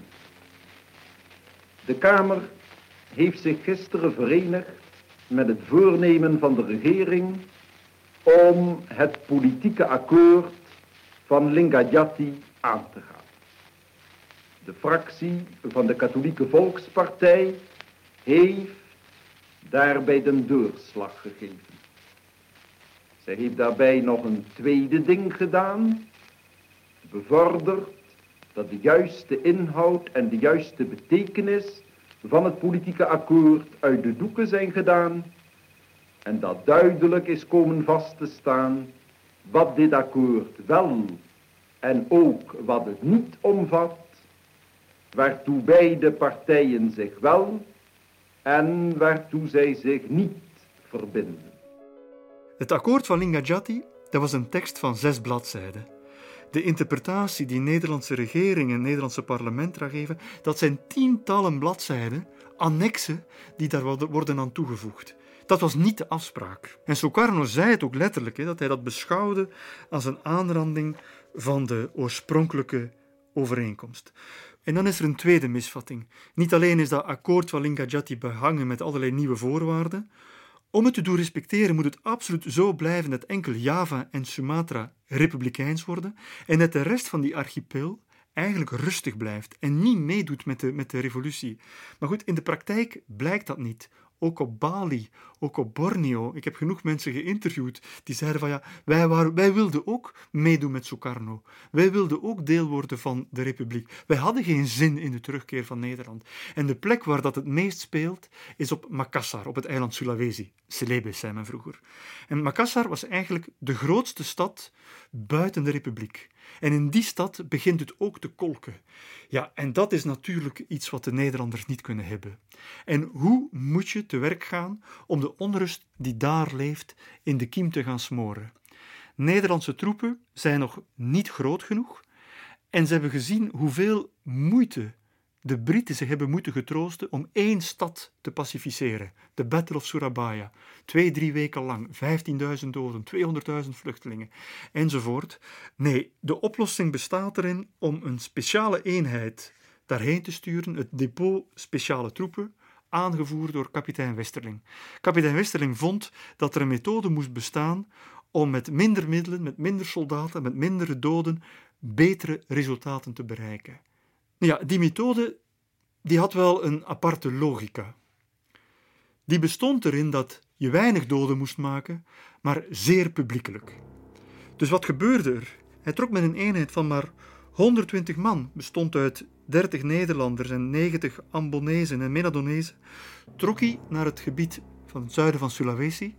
De Kamer heeft zich gisteren verenigd met het voornemen van de regering om het politieke akkoord van Lingajati aan te gaan. De fractie van de Katholieke Volkspartij heeft daarbij de doorslag gegeven. Zij heeft daarbij nog een tweede ding gedaan, bevorderd dat de juiste inhoud en de juiste betekenis van het politieke akkoord uit de doeken zijn gedaan en dat duidelijk is komen vast te staan wat dit akkoord wel en ook wat het niet omvat, waartoe beide partijen zich wel en waartoe zij zich niet verbinden. Het akkoord van Lingajati dat was een tekst van zes bladzijden. De interpretatie die Nederlandse regering en Nederlandse parlement eraan geven, dat zijn tientallen bladzijden, annexen, die daar worden aan toegevoegd. Dat was niet de afspraak. En Sukarno zei het ook letterlijk, dat hij dat beschouwde als een aanranding van de oorspronkelijke overeenkomst. En dan is er een tweede misvatting. Niet alleen is dat akkoord van Lingajati behangen met allerlei nieuwe voorwaarden. Om het te doen respecteren moet het absoluut zo blijven dat enkel Java en Sumatra republikeins worden en dat de rest van die archipel eigenlijk rustig blijft en niet meedoet met de, met de revolutie. Maar goed, in de praktijk blijkt dat niet ook op Bali, ook op Borneo. Ik heb genoeg mensen geïnterviewd die zeiden van ja, wij, waren, wij wilden ook meedoen met Sukarno. Wij wilden ook deel worden van de republiek. Wij hadden geen zin in de terugkeer van Nederland. En de plek waar dat het meest speelt is op Makassar, op het eiland Sulawesi. Celebes zei men vroeger. En Makassar was eigenlijk de grootste stad buiten de republiek. En in die stad begint het ook te kolken. Ja, en dat is natuurlijk iets wat de Nederlanders niet kunnen hebben. En hoe moet je te werk gaan om de onrust die daar leeft in de kiem te gaan smoren? Nederlandse troepen zijn nog niet groot genoeg en ze hebben gezien hoeveel moeite de Britten zich hebben moeten getroosten om één stad te pacificeren, de Battle of Surabaya. Twee, drie weken lang, 15.000 doden, 200.000 vluchtelingen, enzovoort. Nee, de oplossing bestaat erin om een speciale eenheid daarheen te sturen, het depot speciale troepen, aangevoerd door kapitein Westerling. Kapitein Westerling vond dat er een methode moest bestaan om met minder middelen, met minder soldaten, met mindere doden, betere resultaten te bereiken. Ja, die methode die had wel een aparte logica. Die bestond erin dat je weinig doden moest maken, maar zeer publiekelijk. Dus wat gebeurde er? Hij trok met een eenheid van maar 120 man, bestond uit 30 Nederlanders en 90 Ambonezen en Menadonezen, trok hij naar het gebied van het zuiden van Sulawesi.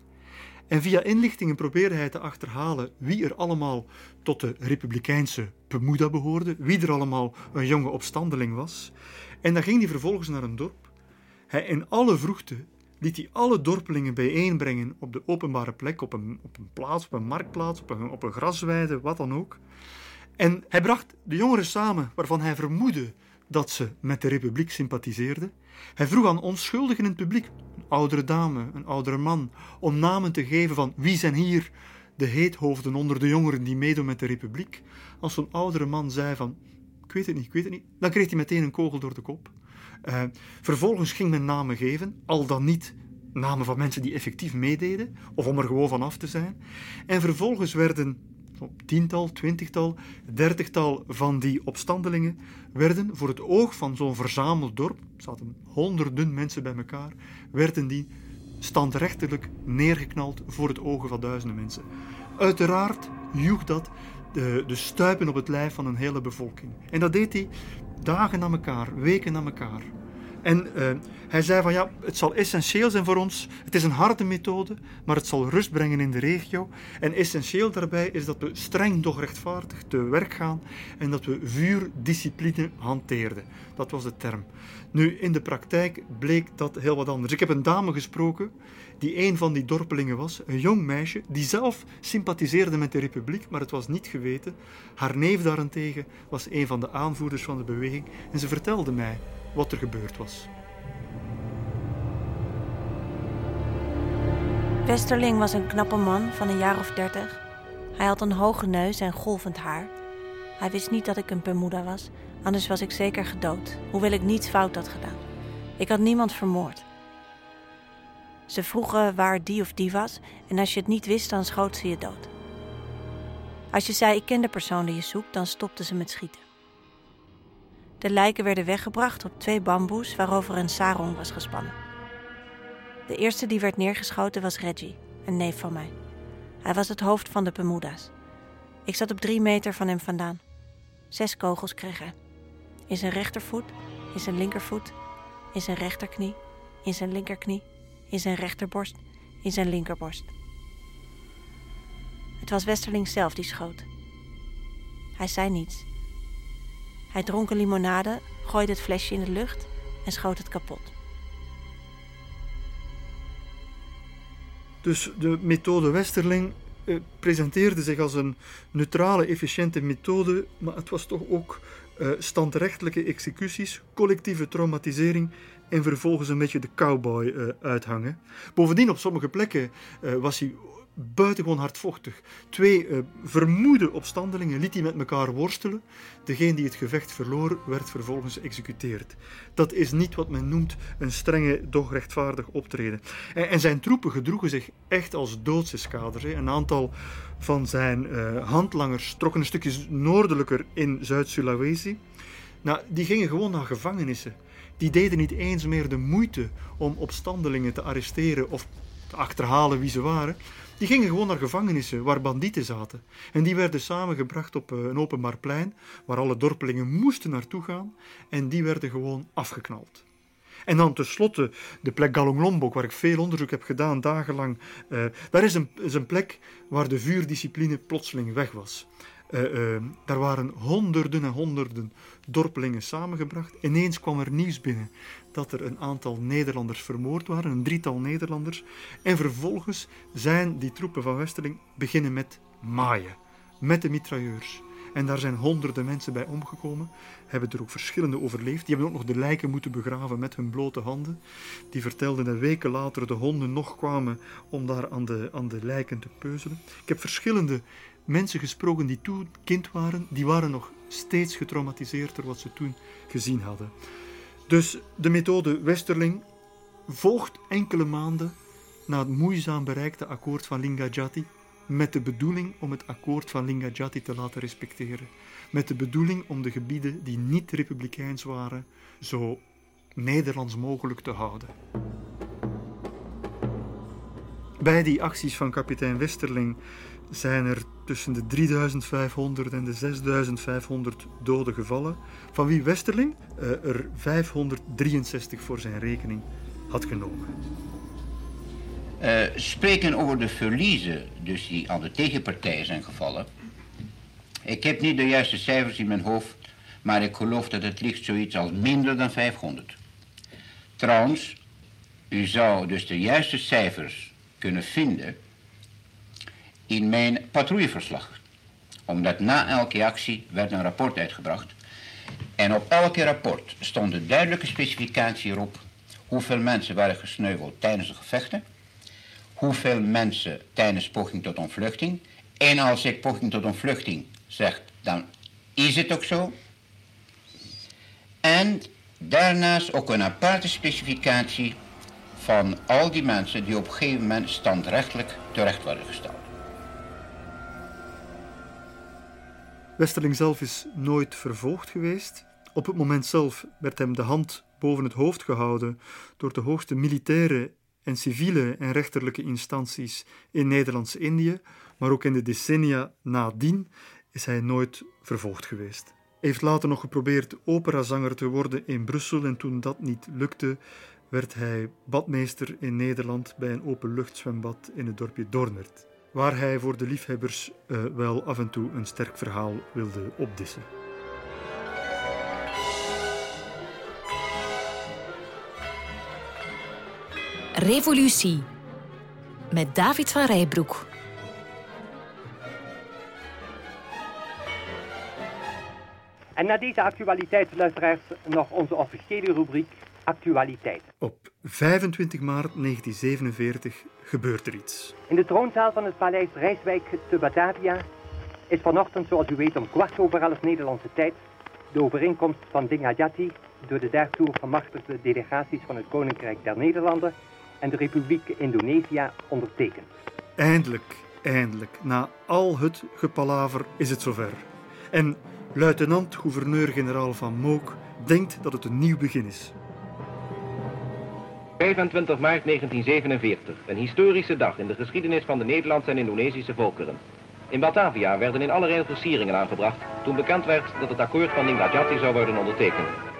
En via inlichtingen probeerde hij te achterhalen wie er allemaal tot de republikeinse Pemuda behoorde, wie er allemaal een jonge opstandeling was. En dan ging hij vervolgens naar een dorp. Hij in alle vroegte liet hij alle dorpelingen bijeenbrengen op de openbare plek, op een, op een plaats, op een marktplaats, op een, op een grasweide, wat dan ook. En hij bracht de jongeren samen waarvan hij vermoedde dat ze met de republiek sympathiseerden. Hij vroeg aan onschuldigen in het publiek, oudere dame, een oudere man, om namen te geven van wie zijn hier de heethoofden onder de jongeren die meedoen met de republiek. Als zo'n oudere man zei van, ik weet het niet, ik weet het niet, dan kreeg hij meteen een kogel door de kop. Uh, vervolgens ging men namen geven, al dan niet namen van mensen die effectief meededen, of om er gewoon van af te zijn. En vervolgens werden tiental, twintigtal, dertigtal van die opstandelingen werden voor het oog van zo'n verzameld dorp, zaten honderden mensen bij elkaar, werden die standrechtelijk neergeknald voor het ogen van duizenden mensen. Uiteraard joeg dat de, de stuipen op het lijf van een hele bevolking. En dat deed hij dagen na elkaar, weken na elkaar. En uh, hij zei van ja, het zal essentieel zijn voor ons. Het is een harde methode, maar het zal rust brengen in de regio. En essentieel daarbij is dat we streng doch rechtvaardig te werk gaan en dat we vuurdiscipline hanteerden. Dat was de term. Nu, in de praktijk bleek dat heel wat anders. Ik heb een dame gesproken die een van die dorpelingen was, een jong meisje, die zelf sympathiseerde met de republiek, maar het was niet geweten. Haar neef daarentegen was een van de aanvoerders van de beweging en ze vertelde mij wat er gebeurd was. Westerling was een knappe man van een jaar of dertig. Hij had een hoge neus en golvend haar. Hij wist niet dat ik een Bermuda was, anders was ik zeker gedood, hoewel ik niets fout had gedaan. Ik had niemand vermoord. Ze vroegen waar die of die was en als je het niet wist, dan schoot ze je dood. Als je zei ik ken de persoon die je zoekt, dan stopten ze met schieten. De lijken werden weggebracht op twee bamboes waarover een sarong was gespannen. De eerste die werd neergeschoten was Reggie, een neef van mij. Hij was het hoofd van de Bermuda's. Ik zat op drie meter van hem vandaan. Zes kogels kreeg hij. In zijn rechtervoet, in zijn linkervoet, in zijn rechterknie, in zijn linkerknie, in zijn rechterborst, in zijn linkerborst. Het was Westerling zelf die schoot. Hij zei niets. Hij dronk een limonade, gooide het flesje in de lucht en schoot het kapot. Dus de methode Westerling eh, presenteerde zich als een neutrale, efficiënte methode, maar het was toch ook standrechtelijke executies, collectieve traumatisering en vervolgens een beetje de cowboy uh, uithangen. Bovendien, op sommige plekken uh, was hij buitengewoon hardvochtig. Twee uh, vermoede opstandelingen liet hij met elkaar worstelen. Degene die het gevecht verloor, werd vervolgens geëxecuteerd. Dat is niet wat men noemt een strenge, doch rechtvaardig optreden. En, en zijn troepen gedroegen zich echt als doodseskaders. Een aantal van zijn uh, handlangers trokken een stukje noordelijker in Zuid-Sulawesi. Nou, die gingen gewoon naar gevangenissen. Die deden niet eens meer de moeite om opstandelingen te arresteren of te achterhalen wie ze waren. Die gingen gewoon naar gevangenissen waar bandieten zaten. En die werden samengebracht op eh, een openbaar plein waar alle dorpelingen moesten naartoe gaan. En die werden gewoon afgeknald. En dan tenslotte de plek Galong Lombok, waar ik veel onderzoek heb gedaan, dagenlang. Uh, daar is een, is een plek waar de vuurdiscipline plotseling weg was. Uh, uh, daar waren honderden en honderden dorpelingen samengebracht. Ineens kwam er nieuws binnen dat er een aantal Nederlanders vermoord waren, een drietal Nederlanders. En vervolgens zijn die troepen van Westerling beginnen met maaien, met de mitrailleurs. En daar zijn honderden mensen bij omgekomen, hebben er ook verschillende overleefd. Die hebben ook nog de lijken moeten begraven met hun blote handen. Die vertelden dat weken later de honden nog kwamen om daar aan de, aan de lijken te peuzelen. Ik heb verschillende mensen gesproken die toen kind waren, die waren nog steeds getraumatiseerd door wat ze toen gezien hadden. Dus de methode Westerling volgt enkele maanden na het moeizaam bereikte akkoord van Lingajati met de bedoeling om het akkoord van Lingajati te laten respecteren. Met de bedoeling om de gebieden die niet republikeins waren zo Nederlands mogelijk te houden. Bij die acties van kapitein Westerling zijn er tussen de 3500 en de 6500 doden gevallen, van wie Westerling uh, er 563 voor zijn rekening had genomen. Uh, spreken over de verliezen dus die aan de tegenpartij zijn gevallen. Ik heb niet de juiste cijfers in mijn hoofd, maar ik geloof dat het ligt zoiets als minder dan 500. Trouwens, u zou dus de juiste cijfers kunnen vinden in mijn patrouilleverslag. Omdat na elke actie werd een rapport uitgebracht. En op elke rapport stond een duidelijke specificatie erop hoeveel mensen waren gesneuveld tijdens de gevechten, hoeveel mensen tijdens poging tot ontvluchting. En als ik poging tot ontvluchting zeg, dan is het ook zo. En daarnaast ook een aparte specificatie van al die mensen die op een gegeven moment standrechtelijk terecht worden gesteld. Westerling zelf is nooit vervolgd geweest. Op het moment zelf werd hem de hand boven het hoofd gehouden door de hoogste militaire en civiele en rechterlijke instanties in Nederlands-Indië, maar ook in de decennia nadien is hij nooit vervolgd geweest. Hij heeft later nog geprobeerd operazanger te worden in Brussel en toen dat niet lukte, werd hij badmeester in Nederland bij een openluchtzwembad in het dorpje Dornert, waar hij voor de liefhebbers uh, wel af en toe een sterk verhaal wilde opdissen. Revolutie met David van Rijbroek. En na deze actualiteitsluisteraars nog onze officiële rubriek Actualiteit. Op 25 maart 1947 gebeurt er iets. In de troonzaal van het paleis Rijswijk te Batavia is vanochtend, zoals u weet, om kwart over elf Nederlandse tijd de overeenkomst van Dinghajati door de daartoe gemachtigde delegaties van het Koninkrijk der Nederlanden en de Republiek Indonesië ondertekend. Eindelijk, eindelijk, na al het gepalaver is het zover. En luitenant-gouverneur-generaal Van Mook denkt dat het een nieuw begin is. 25 maart 1947, een historische dag in de geschiedenis van de Nederlandse en Indonesische volkeren. In Batavia werden in allerlei versieringen aangebracht toen bekend werd dat het akkoord van Ningadjati zou worden ondertekend.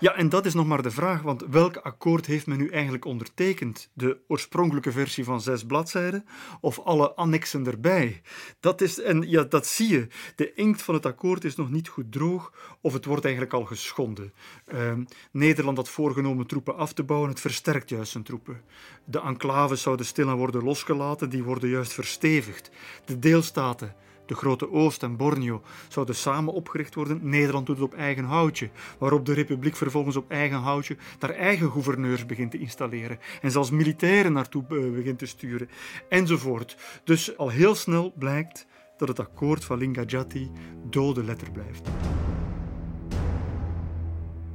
Ja, en dat is nog maar de vraag, want welk akkoord heeft men nu eigenlijk ondertekend? De oorspronkelijke versie van zes bladzijden of alle annexen erbij? Dat is, en ja, dat zie je. De inkt van het akkoord is nog niet goed droog of het wordt eigenlijk al geschonden. Uh, Nederland had voorgenomen troepen af te bouwen, het versterkt juist zijn troepen. De enclaves zouden stilaan worden losgelaten, die worden juist verstevigd. De deelstaten de Grote Oost en Borneo zouden samen opgericht worden. Nederland doet het op eigen houtje, waarop de Republiek vervolgens op eigen houtje daar eigen gouverneurs begint te installeren en zelfs militairen naartoe eh, begint te sturen, enzovoort. Dus al heel snel blijkt dat het akkoord van Lingajati dode letter blijft.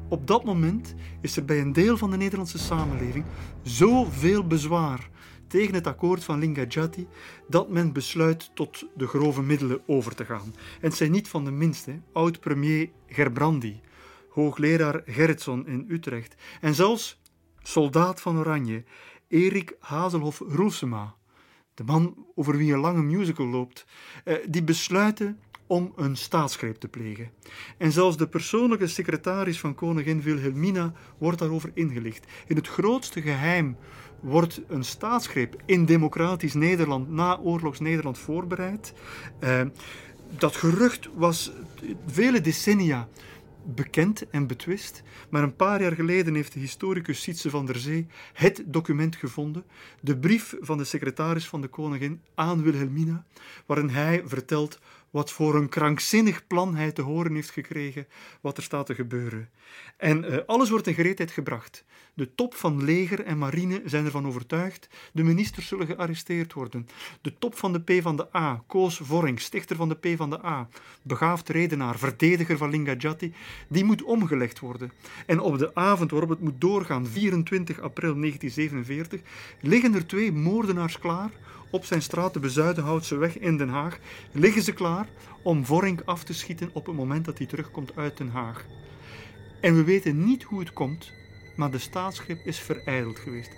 Op dat moment is er bij een deel van de Nederlandse samenleving zoveel bezwaar tegen het akkoord van Lingajati dat men besluit tot de grove middelen over te gaan. En het zijn niet van de minste, oud-premier Gerbrandi, hoogleraar Gerritson in Utrecht en zelfs soldaat van Oranje, Erik Hazelhoff Roelsema, de man over wie een lange musical loopt, eh, die besluiten om een staatsgreep te plegen. En zelfs de persoonlijke secretaris van koningin Wilhelmina wordt daarover ingelicht. In het grootste geheim wordt een staatsgreep in democratisch Nederland, na oorlogs Nederland, voorbereid. Uh, dat gerucht was vele decennia bekend en betwist, maar een paar jaar geleden heeft de historicus Sietse van der Zee het document gevonden, de brief van de secretaris van de koningin aan Wilhelmina, waarin hij vertelt wat voor een krankzinnig plan hij te horen heeft gekregen wat er staat te gebeuren. En uh, alles wordt in gereedheid gebracht. De top van leger en marine zijn ervan overtuigd, de ministers zullen gearresteerd worden. De top van de P van de A, Koos Vorring, stichter van de P van de A, begaafd redenaar, verdediger van Lingajati, die moet omgelegd worden. En op de avond waarop het moet doorgaan, 24 april 1947, liggen er twee moordenaars klaar op zijn straat de Bezuidenhoutse weg in Den Haag, liggen ze klaar om Vorink af te schieten op het moment dat hij terugkomt uit Den Haag. En we weten niet hoe het komt, maar de staatsgreep is verijdeld geweest.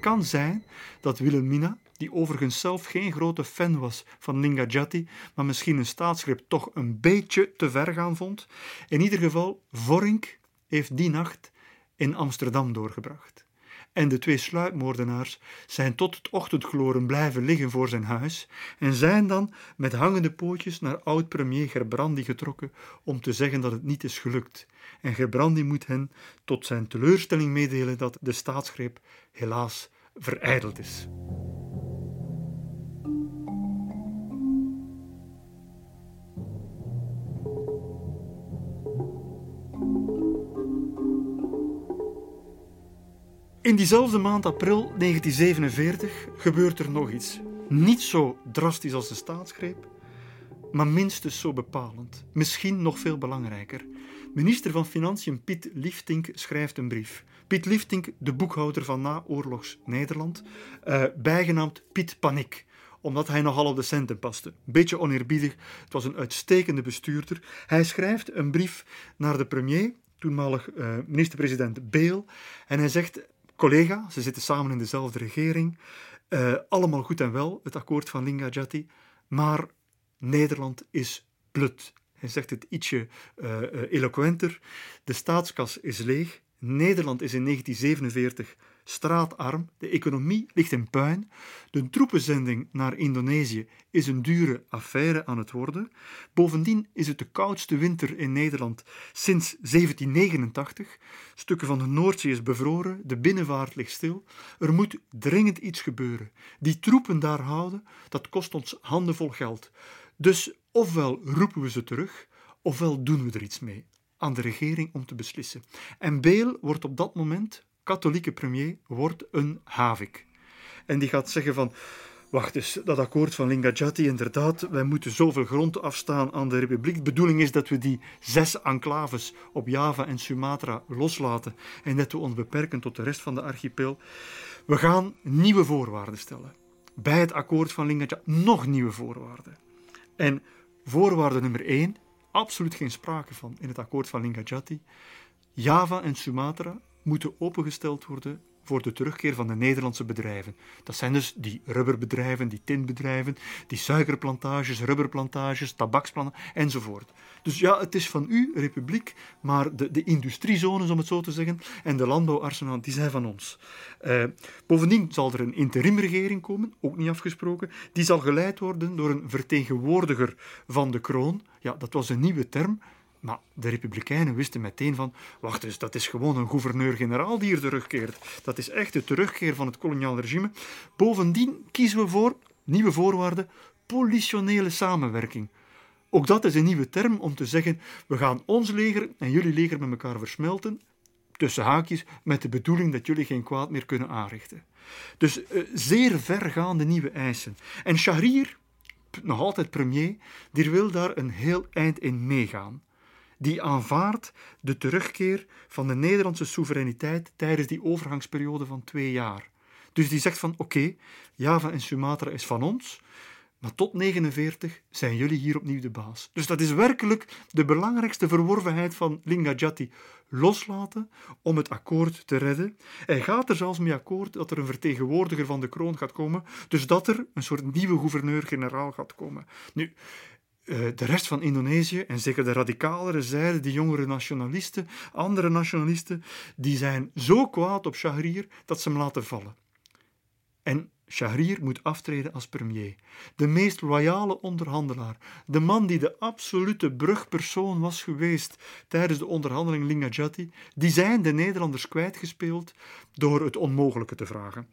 kan zijn dat Wilhelmina, die overigens zelf geen grote fan was van Lingajati, maar misschien een staatsgreep toch een beetje te ver gaan vond. In ieder geval, Vorink heeft die nacht in Amsterdam doorgebracht. En de twee sluipmoordenaars zijn tot het ochtendgloren blijven liggen voor zijn huis en zijn dan met hangende pootjes naar oud-premier Gerbrandi getrokken om te zeggen dat het niet is gelukt. En Gerbrandi moet hen tot zijn teleurstelling meedelen dat de staatsgreep helaas verijdeld is. In diezelfde maand april 1947 gebeurt er nog iets. Niet zo drastisch als de staatsgreep, maar minstens zo bepalend. Misschien nog veel belangrijker. Minister van Financiën Piet Liefdink schrijft een brief. Piet Liefdink, de boekhouder van naoorlogs Nederland, uh, bijgenaamd Piet Paniek omdat hij nogal op de centen paste. Beetje oneerbiedig, het was een uitstekende bestuurder. Hij schrijft een brief naar de premier, toenmalig uh, minister-president Beel, en hij zegt collega, ze zitten samen in dezelfde regering, uh, allemaal goed en wel, het akkoord van Lingajati, maar Nederland is blut. Hij zegt het ietsje uh, uh, eloquenter. De staatskas is leeg. Nederland is in 1947 straatarm, de economie ligt in puin, de troepenzending naar Indonesië is een dure affaire aan het worden. Bovendien is het de koudste winter in Nederland sinds 1789. Stukken van de Noordzee is bevroren, de binnenvaart ligt stil. Er moet dringend iets gebeuren. Die troepen daar houden, dat kost ons handenvol geld. Dus ofwel roepen we ze terug, ofwel doen we er iets mee aan de regering om te beslissen. En Beel wordt op dat moment katholieke premier wordt een havik. En die gaat zeggen van, wacht eens, dat akkoord van Lingajati, inderdaad, wij moeten zoveel grond afstaan aan de republiek. De bedoeling is dat we die zes enclaves op Java en Sumatra loslaten en dat we ons beperken tot de rest van de archipel. We gaan nieuwe voorwaarden stellen. Bij het akkoord van Lingajati nog nieuwe voorwaarden. En voorwaarde nummer één, absoluut geen sprake van in het akkoord van Lingajati. Java en Sumatra moeten opengesteld worden voor de terugkeer van de Nederlandse bedrijven. Dat zijn dus die rubberbedrijven, die tinbedrijven, die suikerplantages, rubberplantages, tabaksplantages enzovoort. Dus ja, het is van u, republiek, maar de, de industriezones, om het zo te zeggen, en de landbouwarsenaal, die zijn van ons. Uh, bovendien zal er een interimregering komen, ook niet afgesproken, die zal geleid worden door een vertegenwoordiger van de kroon. Ja, dat was een nieuwe term, maar de Republikeinen wisten meteen van, wacht eens, dat is gewoon een gouverneur-generaal die hier terugkeert. Dat is echt de terugkeer van het koloniaal regime. Bovendien kiezen we voor, nieuwe voorwaarden, politionele samenwerking. Ook dat is een nieuwe term om te zeggen, we gaan ons leger en jullie leger met elkaar versmelten, tussen haakjes, met de bedoeling dat jullie geen kwaad meer kunnen aanrichten. Dus uh, zeer vergaande nieuwe eisen. En Shahrir, nog altijd premier, die wil daar een heel eind in meegaan die aanvaardt de terugkeer van de Nederlandse soevereiniteit tijdens die overgangsperiode van twee jaar. Dus die zegt van oké, Java en Sumatra is van ons, maar tot 49 zijn jullie hier opnieuw de baas. Dus dat is werkelijk de belangrijkste verworvenheid van Lingajati. Loslaten om het akkoord te redden. Hij gaat er zelfs mee akkoord dat er een vertegenwoordiger van de kroon gaat komen. Dus dat er een soort nieuwe gouverneur-generaal gaat komen. Nu, de rest van Indonesië, en zeker de radicalere zijde, die jongere nationalisten, andere nationalisten, die zijn zo kwaad op Shahrir dat ze hem laten vallen. En Shahrir moet aftreden als premier. De meest loyale onderhandelaar. De man die de absolute brugpersoon was geweest tijdens de onderhandeling Lingajati. Die zijn de Nederlanders kwijtgespeeld door het onmogelijke te vragen.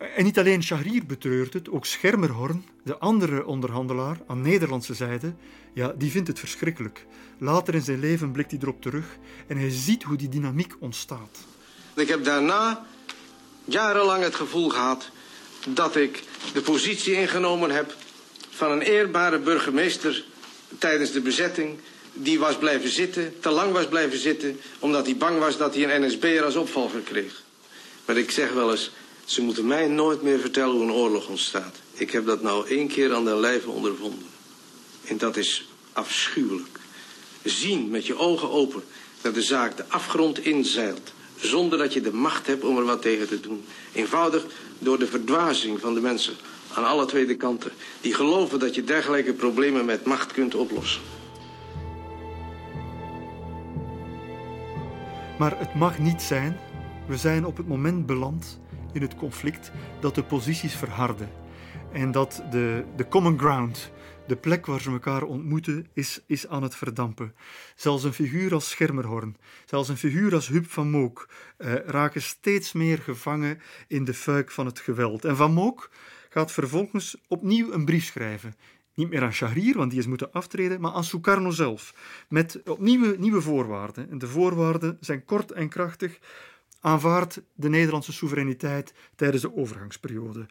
En niet alleen Shahrir betreurt het, ook Schermerhorn, de andere onderhandelaar aan Nederlandse zijde, ja, die vindt het verschrikkelijk. Later in zijn leven blikt hij erop terug en hij ziet hoe die dynamiek ontstaat. Ik heb daarna jarenlang het gevoel gehad dat ik de positie ingenomen heb van een eerbare burgemeester tijdens de bezetting. Die was blijven zitten, te lang was blijven zitten, omdat hij bang was dat hij een NSB'er als opvolger kreeg. Maar ik zeg wel eens, ze moeten mij nooit meer vertellen hoe een oorlog ontstaat. Ik heb dat nou één keer aan den lijve ondervonden. En dat is afschuwelijk. Zien met je ogen open dat de zaak de afgrond inzeilt. zonder dat je de macht hebt om er wat tegen te doen. Eenvoudig door de verdwazing van de mensen aan alle tweede kanten... die geloven dat je dergelijke problemen met macht kunt oplossen. Maar het mag niet zijn. We zijn op het moment beland in het conflict dat de posities verharden. En dat de, de common ground, de plek waar ze elkaar ontmoeten, is, is aan het verdampen. Zelfs een figuur als Schermerhorn, zelfs een figuur als Huub van Mook eh, raken steeds meer gevangen in de fuik van het geweld. En Van Mook gaat vervolgens opnieuw een brief schrijven. Niet meer aan Shahrir, want die is moeten aftreden, maar aan Sukarno zelf. Met opnieuw nieuwe voorwaarden. En de voorwaarden zijn kort en krachtig. Aanvaard de Nederlandse soevereiniteit tijdens de overgangsperiode.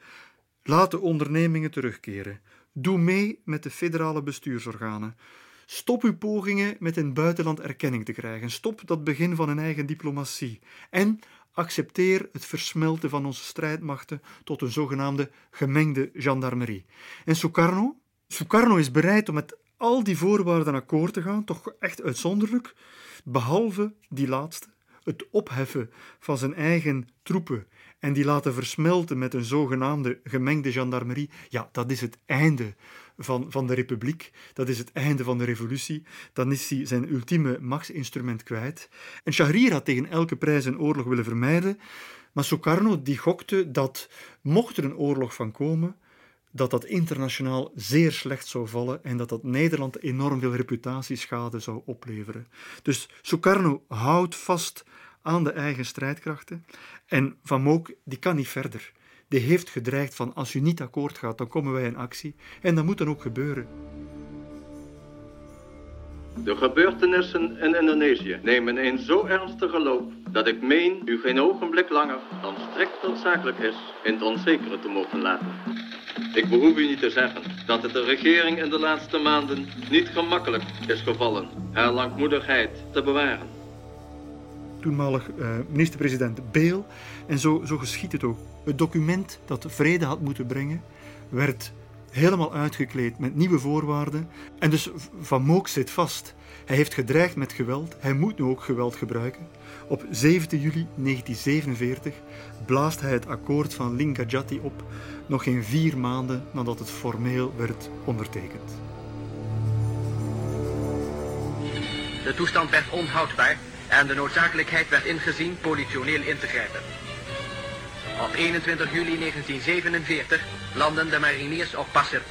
Laat de ondernemingen terugkeren. Doe mee met de federale bestuursorganen. Stop uw pogingen met in buitenland erkenning te krijgen. Stop dat begin van een eigen diplomatie. En accepteer het versmelten van onze strijdmachten tot een zogenaamde gemengde gendarmerie. En Sukarno? Sukarno is bereid om met al die voorwaarden akkoord te gaan, toch echt uitzonderlijk, behalve die laatste, het opheffen van zijn eigen troepen en die laten versmelten met een zogenaamde gemengde gendarmerie, ja, dat is het einde van, van de republiek, dat is het einde van de revolutie, dan is hij zijn ultieme machtsinstrument kwijt. En Shahrir had tegen elke prijs een oorlog willen vermijden, maar Sukarno die gokte dat, mocht er een oorlog van komen, dat dat internationaal zeer slecht zou vallen en dat dat Nederland enorm veel reputatieschade zou opleveren. Dus Sukarno houdt vast aan de eigen strijdkrachten. En Van Mook die kan niet verder. Die heeft gedreigd van als u niet akkoord gaat, dan komen wij in actie. En dat moet dan ook gebeuren. De gebeurtenissen in Indonesië nemen een zo ernstige loop dat ik meen u geen ogenblik langer dan strikt noodzakelijk is in het onzekere te mogen laten. Ik behoef u niet te zeggen dat het de regering in de laatste maanden niet gemakkelijk is gevallen haar langmoedigheid te bewaren toenmalig uh, minister-president Beel. En zo, zo geschiet het ook. Het document dat vrede had moeten brengen, werd helemaal uitgekleed met nieuwe voorwaarden. En dus Van Mook zit vast. Hij heeft gedreigd met geweld. Hij moet nu ook geweld gebruiken. Op 17 juli 1947 blaast hij het akkoord van Lingajati op, nog geen vier maanden nadat het formeel werd ondertekend. De toestand werd onhoudbaar en de noodzakelijkheid werd ingezien politioneel in te grijpen. Op 21 juli 1947 landen de mariniers op Passer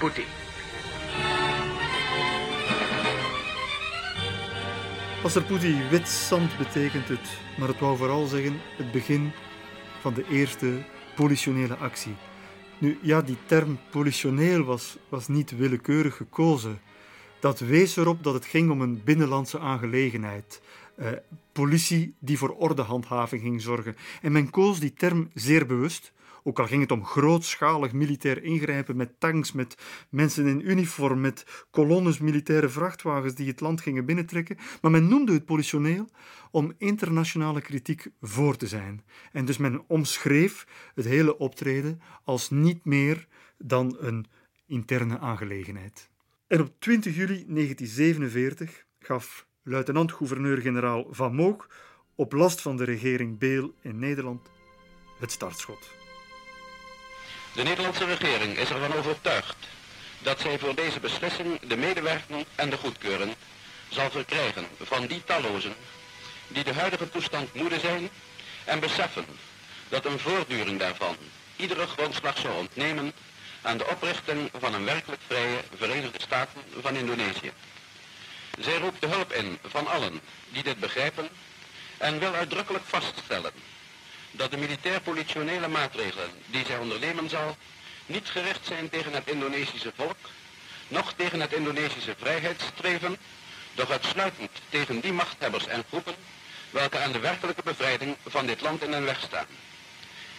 Putti. Passer Putti, wit zand betekent het, maar het wou vooral zeggen het begin van de eerste politionele actie. Nu, ja, die term politioneel was, was niet willekeurig gekozen. Dat wees erop dat het ging om een binnenlandse aangelegenheid. Eh, politie die voor ordehandhaving ging zorgen. En men koos die term zeer bewust, ook al ging het om grootschalig militair ingrijpen met tanks, met mensen in uniform, met kolonnes militaire vrachtwagens die het land gingen binnentrekken. Maar men noemde het politioneel om internationale kritiek voor te zijn. En dus men omschreef het hele optreden als niet meer dan een interne aangelegenheid. En op 20 juli 1947 gaf luitenant-gouverneur-generaal Van Mook op last van de regering Beel in Nederland het startschot. De Nederlandse regering is ervan overtuigd dat zij voor deze beslissing de medewerking en de goedkeuring zal verkrijgen van die tallozen die de huidige toestand moede zijn en beseffen dat een voortduring daarvan iedere grondslag zou ontnemen aan de oprichting van een werkelijk vrije Verenigde Staten van Indonesië. Zij roept de hulp in van allen die dit begrijpen en wil uitdrukkelijk vaststellen dat de militair-politionele maatregelen die zij ondernemen zal niet gericht zijn tegen het Indonesische volk, noch tegen het Indonesische vrijheidsstreven, doch uitsluitend tegen die machthebbers en groepen welke aan de werkelijke bevrijding van dit land in hun weg staan.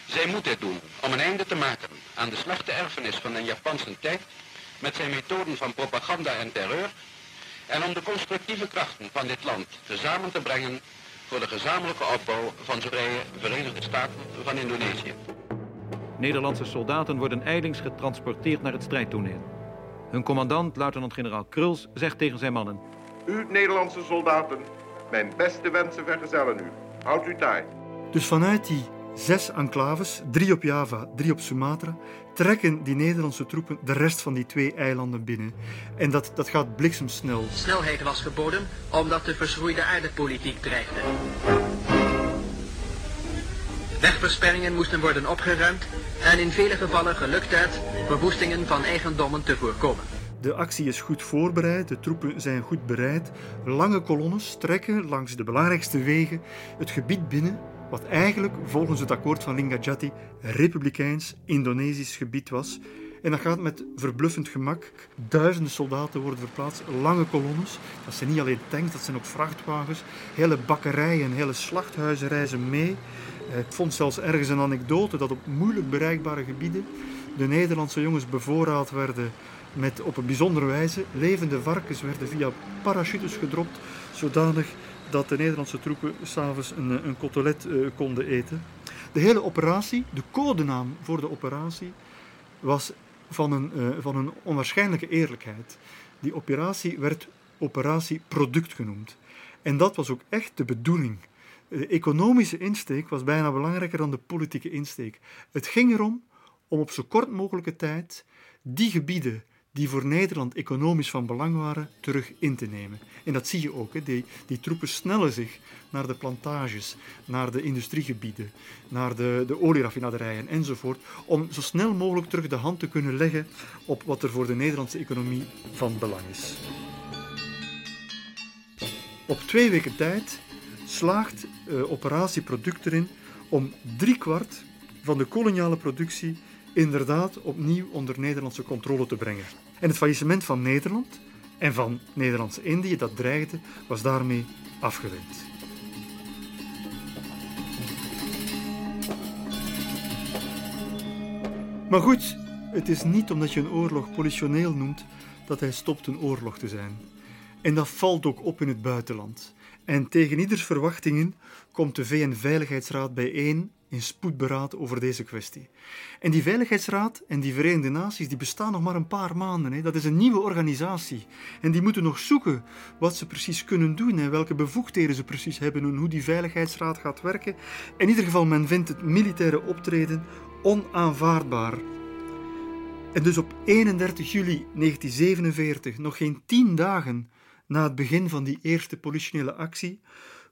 Zij moet dit doen om een einde te maken aan de slechte erfenis van een Japanse tijd met zijn methoden van propaganda en terreur en om de constructieve krachten van dit land tezamen te brengen voor de gezamenlijke opbouw van de vrije Verenigde Staten van Indonesië. Nederlandse soldaten worden eilings getransporteerd naar het strijdtoneel. Hun commandant, luitenant-generaal Kruls, zegt tegen zijn mannen... U Nederlandse soldaten, mijn beste wensen vergezellen u. Houd u taai. Dus vanuit die zes enclaves, drie op Java, drie op Sumatra, trekken die Nederlandse troepen de rest van die twee eilanden binnen. En dat, dat gaat bliksemsnel. Snelheid was geboden omdat de verschroeide aardepolitiek dreigde. Wegversperringen moesten worden opgeruimd en in vele gevallen gelukt het verwoestingen van eigendommen te voorkomen. De actie is goed voorbereid, de troepen zijn goed bereid. Lange kolonnes trekken langs de belangrijkste wegen het gebied binnen, wat eigenlijk volgens het akkoord van Linggadjati republikeins Indonesisch gebied was. En dat gaat met verbluffend gemak. Duizenden soldaten worden verplaatst, lange kolonnes. Dat zijn niet alleen tanks, dat zijn ook vrachtwagens. Hele bakkerijen, hele slachthuizen reizen mee. Ik vond zelfs ergens een anekdote dat op moeilijk bereikbare gebieden de Nederlandse jongens bevoorraad werden met op een bijzondere wijze levende varkens werden via parachutes gedropt, zodanig dat de Nederlandse troepen s'avonds een, een kotelet uh, konden eten. De hele operatie, de codenaam voor de operatie, was van een, uh, van een onwaarschijnlijke eerlijkheid. Die operatie werd operatie product genoemd. En dat was ook echt de bedoeling. De economische insteek was bijna belangrijker dan de politieke insteek. Het ging erom om op zo kort mogelijke tijd die gebieden die voor Nederland economisch van belang waren, terug in te nemen. En dat zie je ook. Hè. Die, die troepen snellen zich naar de plantages, naar de industriegebieden, naar de, de olieraffinaderijen enzovoort, om zo snel mogelijk terug de hand te kunnen leggen op wat er voor de Nederlandse economie van belang is. Op twee weken tijd slaagt uh, Operatie Product erin om driekwart van de koloniale productie inderdaad opnieuw onder Nederlandse controle te brengen. En het faillissement van Nederland en van Nederlandse-Indië dat dreigde, was daarmee afgewend. Maar goed, het is niet omdat je een oorlog politioneel noemt dat hij stopt een oorlog te zijn. En dat valt ook op in het buitenland. En tegen ieders verwachtingen komt de VN-veiligheidsraad bijeen in spoedberaad over deze kwestie. En die Veiligheidsraad en die Verenigde Naties die bestaan nog maar een paar maanden. Hè. Dat is een nieuwe organisatie. En die moeten nog zoeken wat ze precies kunnen doen en welke bevoegdheden ze precies hebben en hoe die Veiligheidsraad gaat werken. In ieder geval, men vindt het militaire optreden onaanvaardbaar. En dus op 31 juli 1947, nog geen tien dagen na het begin van die eerste politionele actie,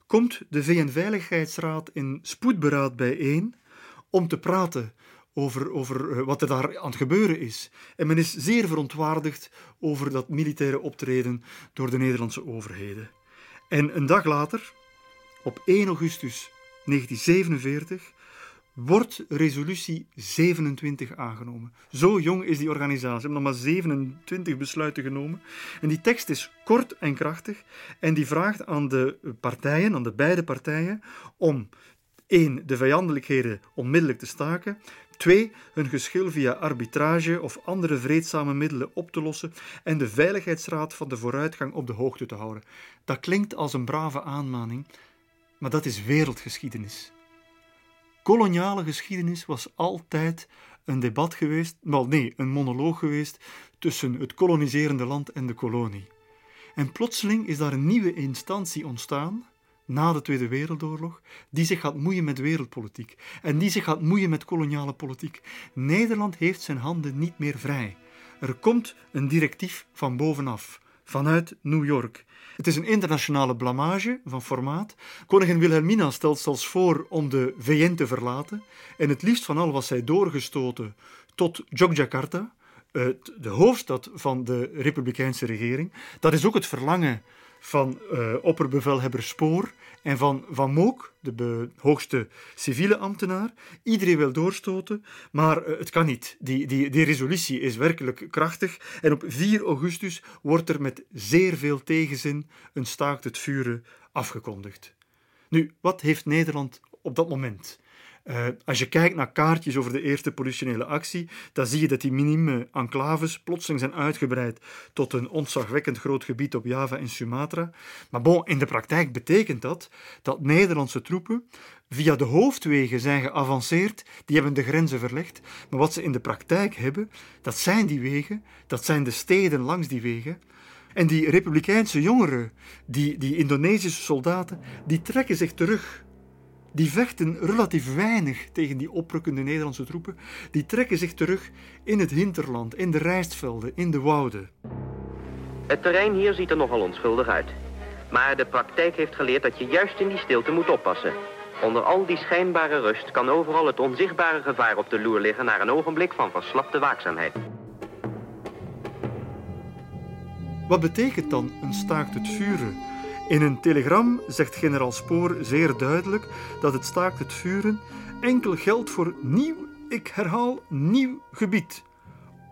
komt de VN-veiligheidsraad in spoedberaad bijeen om te praten over, over eh, wat er daar aan het gebeuren is. En men is zeer verontwaardigd over dat militaire optreden door de Nederlandse overheden. En een dag later, op 1 augustus 1947, wordt resolutie 27 aangenomen. Zo jong is die organisatie. We hebben nog maar 27 besluiten genomen. En die tekst is kort en krachtig en die vraagt aan de partijen, aan de beide partijen, om één, de vijandelijkheden onmiddellijk te staken. Twee, hun geschil via arbitrage of andere vreedzame middelen op te lossen en de Veiligheidsraad van de vooruitgang op de hoogte te houden. Dat klinkt als een brave aanmaning, maar dat is wereldgeschiedenis koloniale geschiedenis was altijd een debat geweest, wel nee, een monoloog geweest tussen het koloniserende land en de kolonie. En plotseling is daar een nieuwe instantie ontstaan, na de Tweede Wereldoorlog, die zich gaat moeien met wereldpolitiek en die zich gaat moeien met koloniale politiek. Nederland heeft zijn handen niet meer vrij. Er komt een directief van bovenaf, vanuit New York. Het is een internationale blamage van formaat. Koningin Wilhelmina stelt zelfs voor om de VN te verlaten. En het liefst van al was zij doorgestoten tot Yogyakarta, de hoofdstad van de republikeinse regering. Dat is ook het verlangen van uh, opperbevelhebber Spoor en van Van Mook, de hoogste civiele ambtenaar. Iedereen wil doorstoten, maar uh, het kan niet. Die, die, die resolutie is werkelijk krachtig. En op 4 augustus wordt er met zeer veel tegenzin een staakt het vuren afgekondigd. Nu, wat heeft Nederland op dat moment? Uh, als je kijkt naar kaartjes over de eerste politionele actie, dan zie je dat die minime enclaves plotseling zijn uitgebreid tot een ontzagwekkend groot gebied op Java en Sumatra. Maar bon, in de praktijk betekent dat dat Nederlandse troepen via de hoofdwegen zijn geavanceerd, die hebben de grenzen verlegd. Maar wat ze in de praktijk hebben, dat zijn die wegen, dat zijn de steden langs die wegen. En die republikeinse jongeren, die, die Indonesische soldaten, die trekken zich terug die vechten relatief weinig tegen die oprukkende Nederlandse troepen. Die trekken zich terug in het hinterland, in de rijstvelden, in de wouden. Het terrein hier ziet er nogal onschuldig uit. Maar de praktijk heeft geleerd dat je juist in die stilte moet oppassen. Onder al die schijnbare rust kan overal het onzichtbare gevaar op de loer liggen naar een ogenblik van verslapte waakzaamheid. Wat betekent dan een staakt het vuren? In een telegram zegt generaal Spoor zeer duidelijk dat het staakt het vuren enkel geldt voor nieuw, ik herhaal, nieuw gebied.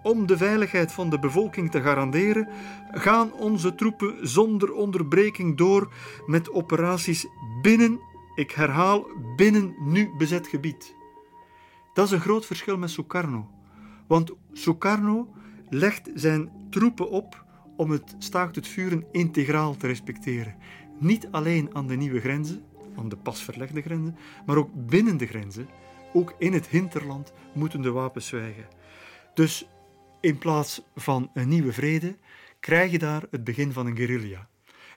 Om de veiligheid van de bevolking te garanderen, gaan onze troepen zonder onderbreking door met operaties binnen, ik herhaal, binnen nu bezet gebied. Dat is een groot verschil met Sukarno. Want Sukarno legt zijn troepen op om het staakt het vuren integraal te respecteren. Niet alleen aan de nieuwe grenzen, aan de pas verlegde grenzen, maar ook binnen de grenzen, ook in het hinterland, moeten de wapens zwijgen. Dus in plaats van een nieuwe vrede, krijg je daar het begin van een guerrilla.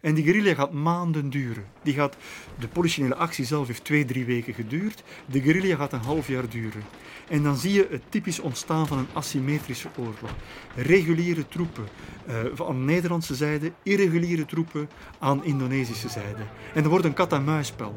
En die guerrilla gaat maanden duren. Die gaat, de politionele actie zelf heeft twee, drie weken geduurd. De guerrilla gaat een half jaar duren. En dan zie je het typisch ontstaan van een asymmetrische oorlog. Reguliere troepen uh, aan Nederlandse zijde, irreguliere troepen aan Indonesische zijde. En er wordt een kat-en-muisspel.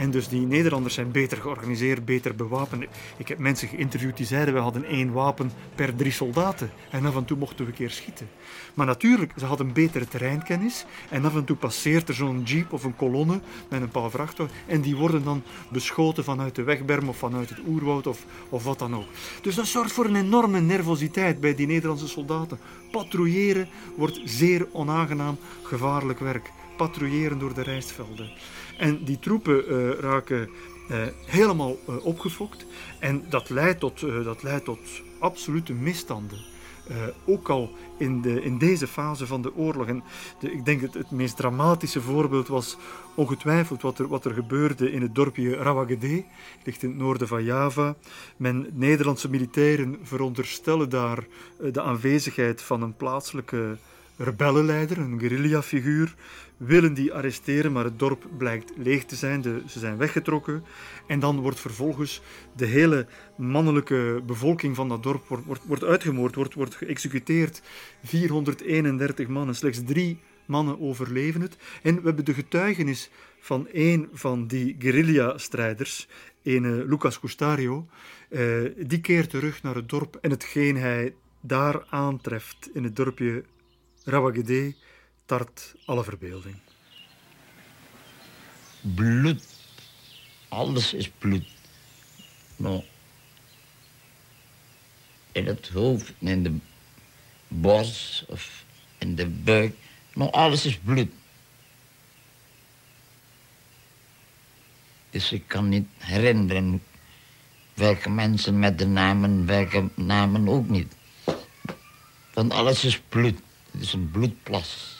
En dus die Nederlanders zijn beter georganiseerd, beter bewapend. Ik heb mensen geïnterviewd die zeiden we hadden één wapen per drie soldaten. En af en toe mochten we een keer schieten. Maar natuurlijk, ze hadden betere terreinkennis. En af en toe passeert er zo'n jeep of een kolonne met een paar vrachtwagens. En die worden dan beschoten vanuit de wegberm of vanuit het oerwoud of, of wat dan ook. Dus dat zorgt voor een enorme nervositeit bij die Nederlandse soldaten. Patrouilleren wordt zeer onaangenaam, gevaarlijk werk. Patrouilleren door de rijstvelden. En die troepen uh, raken uh, helemaal uh, opgefokt. En dat leidt tot, dat leidt tot absolute misstanden. ook al in, de, in deze fase van de oorlog. En de, ik denk het, het meest dramatische voorbeeld was ongetwijfeld wat er, wat er gebeurde in het dorpje Rawagede, ligt in het noorden van Java. Men, Nederlandse militairen veronderstellen daar de aanwezigheid van een plaatselijke rebellenleider, een guerrillafiguur, willen die arresteren, maar het dorp blijkt leeg te zijn. Ze zijn weggetrokken. En dan wordt vervolgens de hele mannelijke bevolking van dat dorp wordt, wordt, uitgemoord, wordt, wordt geëxecuteerd. 431 mannen, slechts drie mannen overleven het. En we hebben de getuigenis van een van die guerrilla-strijders, een Lucas Custario. Uh, die keert terug naar het dorp en hetgeen hij daar aantreft in het dorpje Rawagede tart alle verbeelding. Bloed. Alles is bloed. Nou, in het hoofd, in de borst of in de buik. Nou, alles is bloed. Dus ik kan niet herinneren welke mensen met de namen, welke namen ook niet. Want alles is bloed. Het is een bloedplas.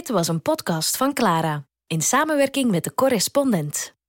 Dit was een podcast van Clara in samenwerking met de correspondent.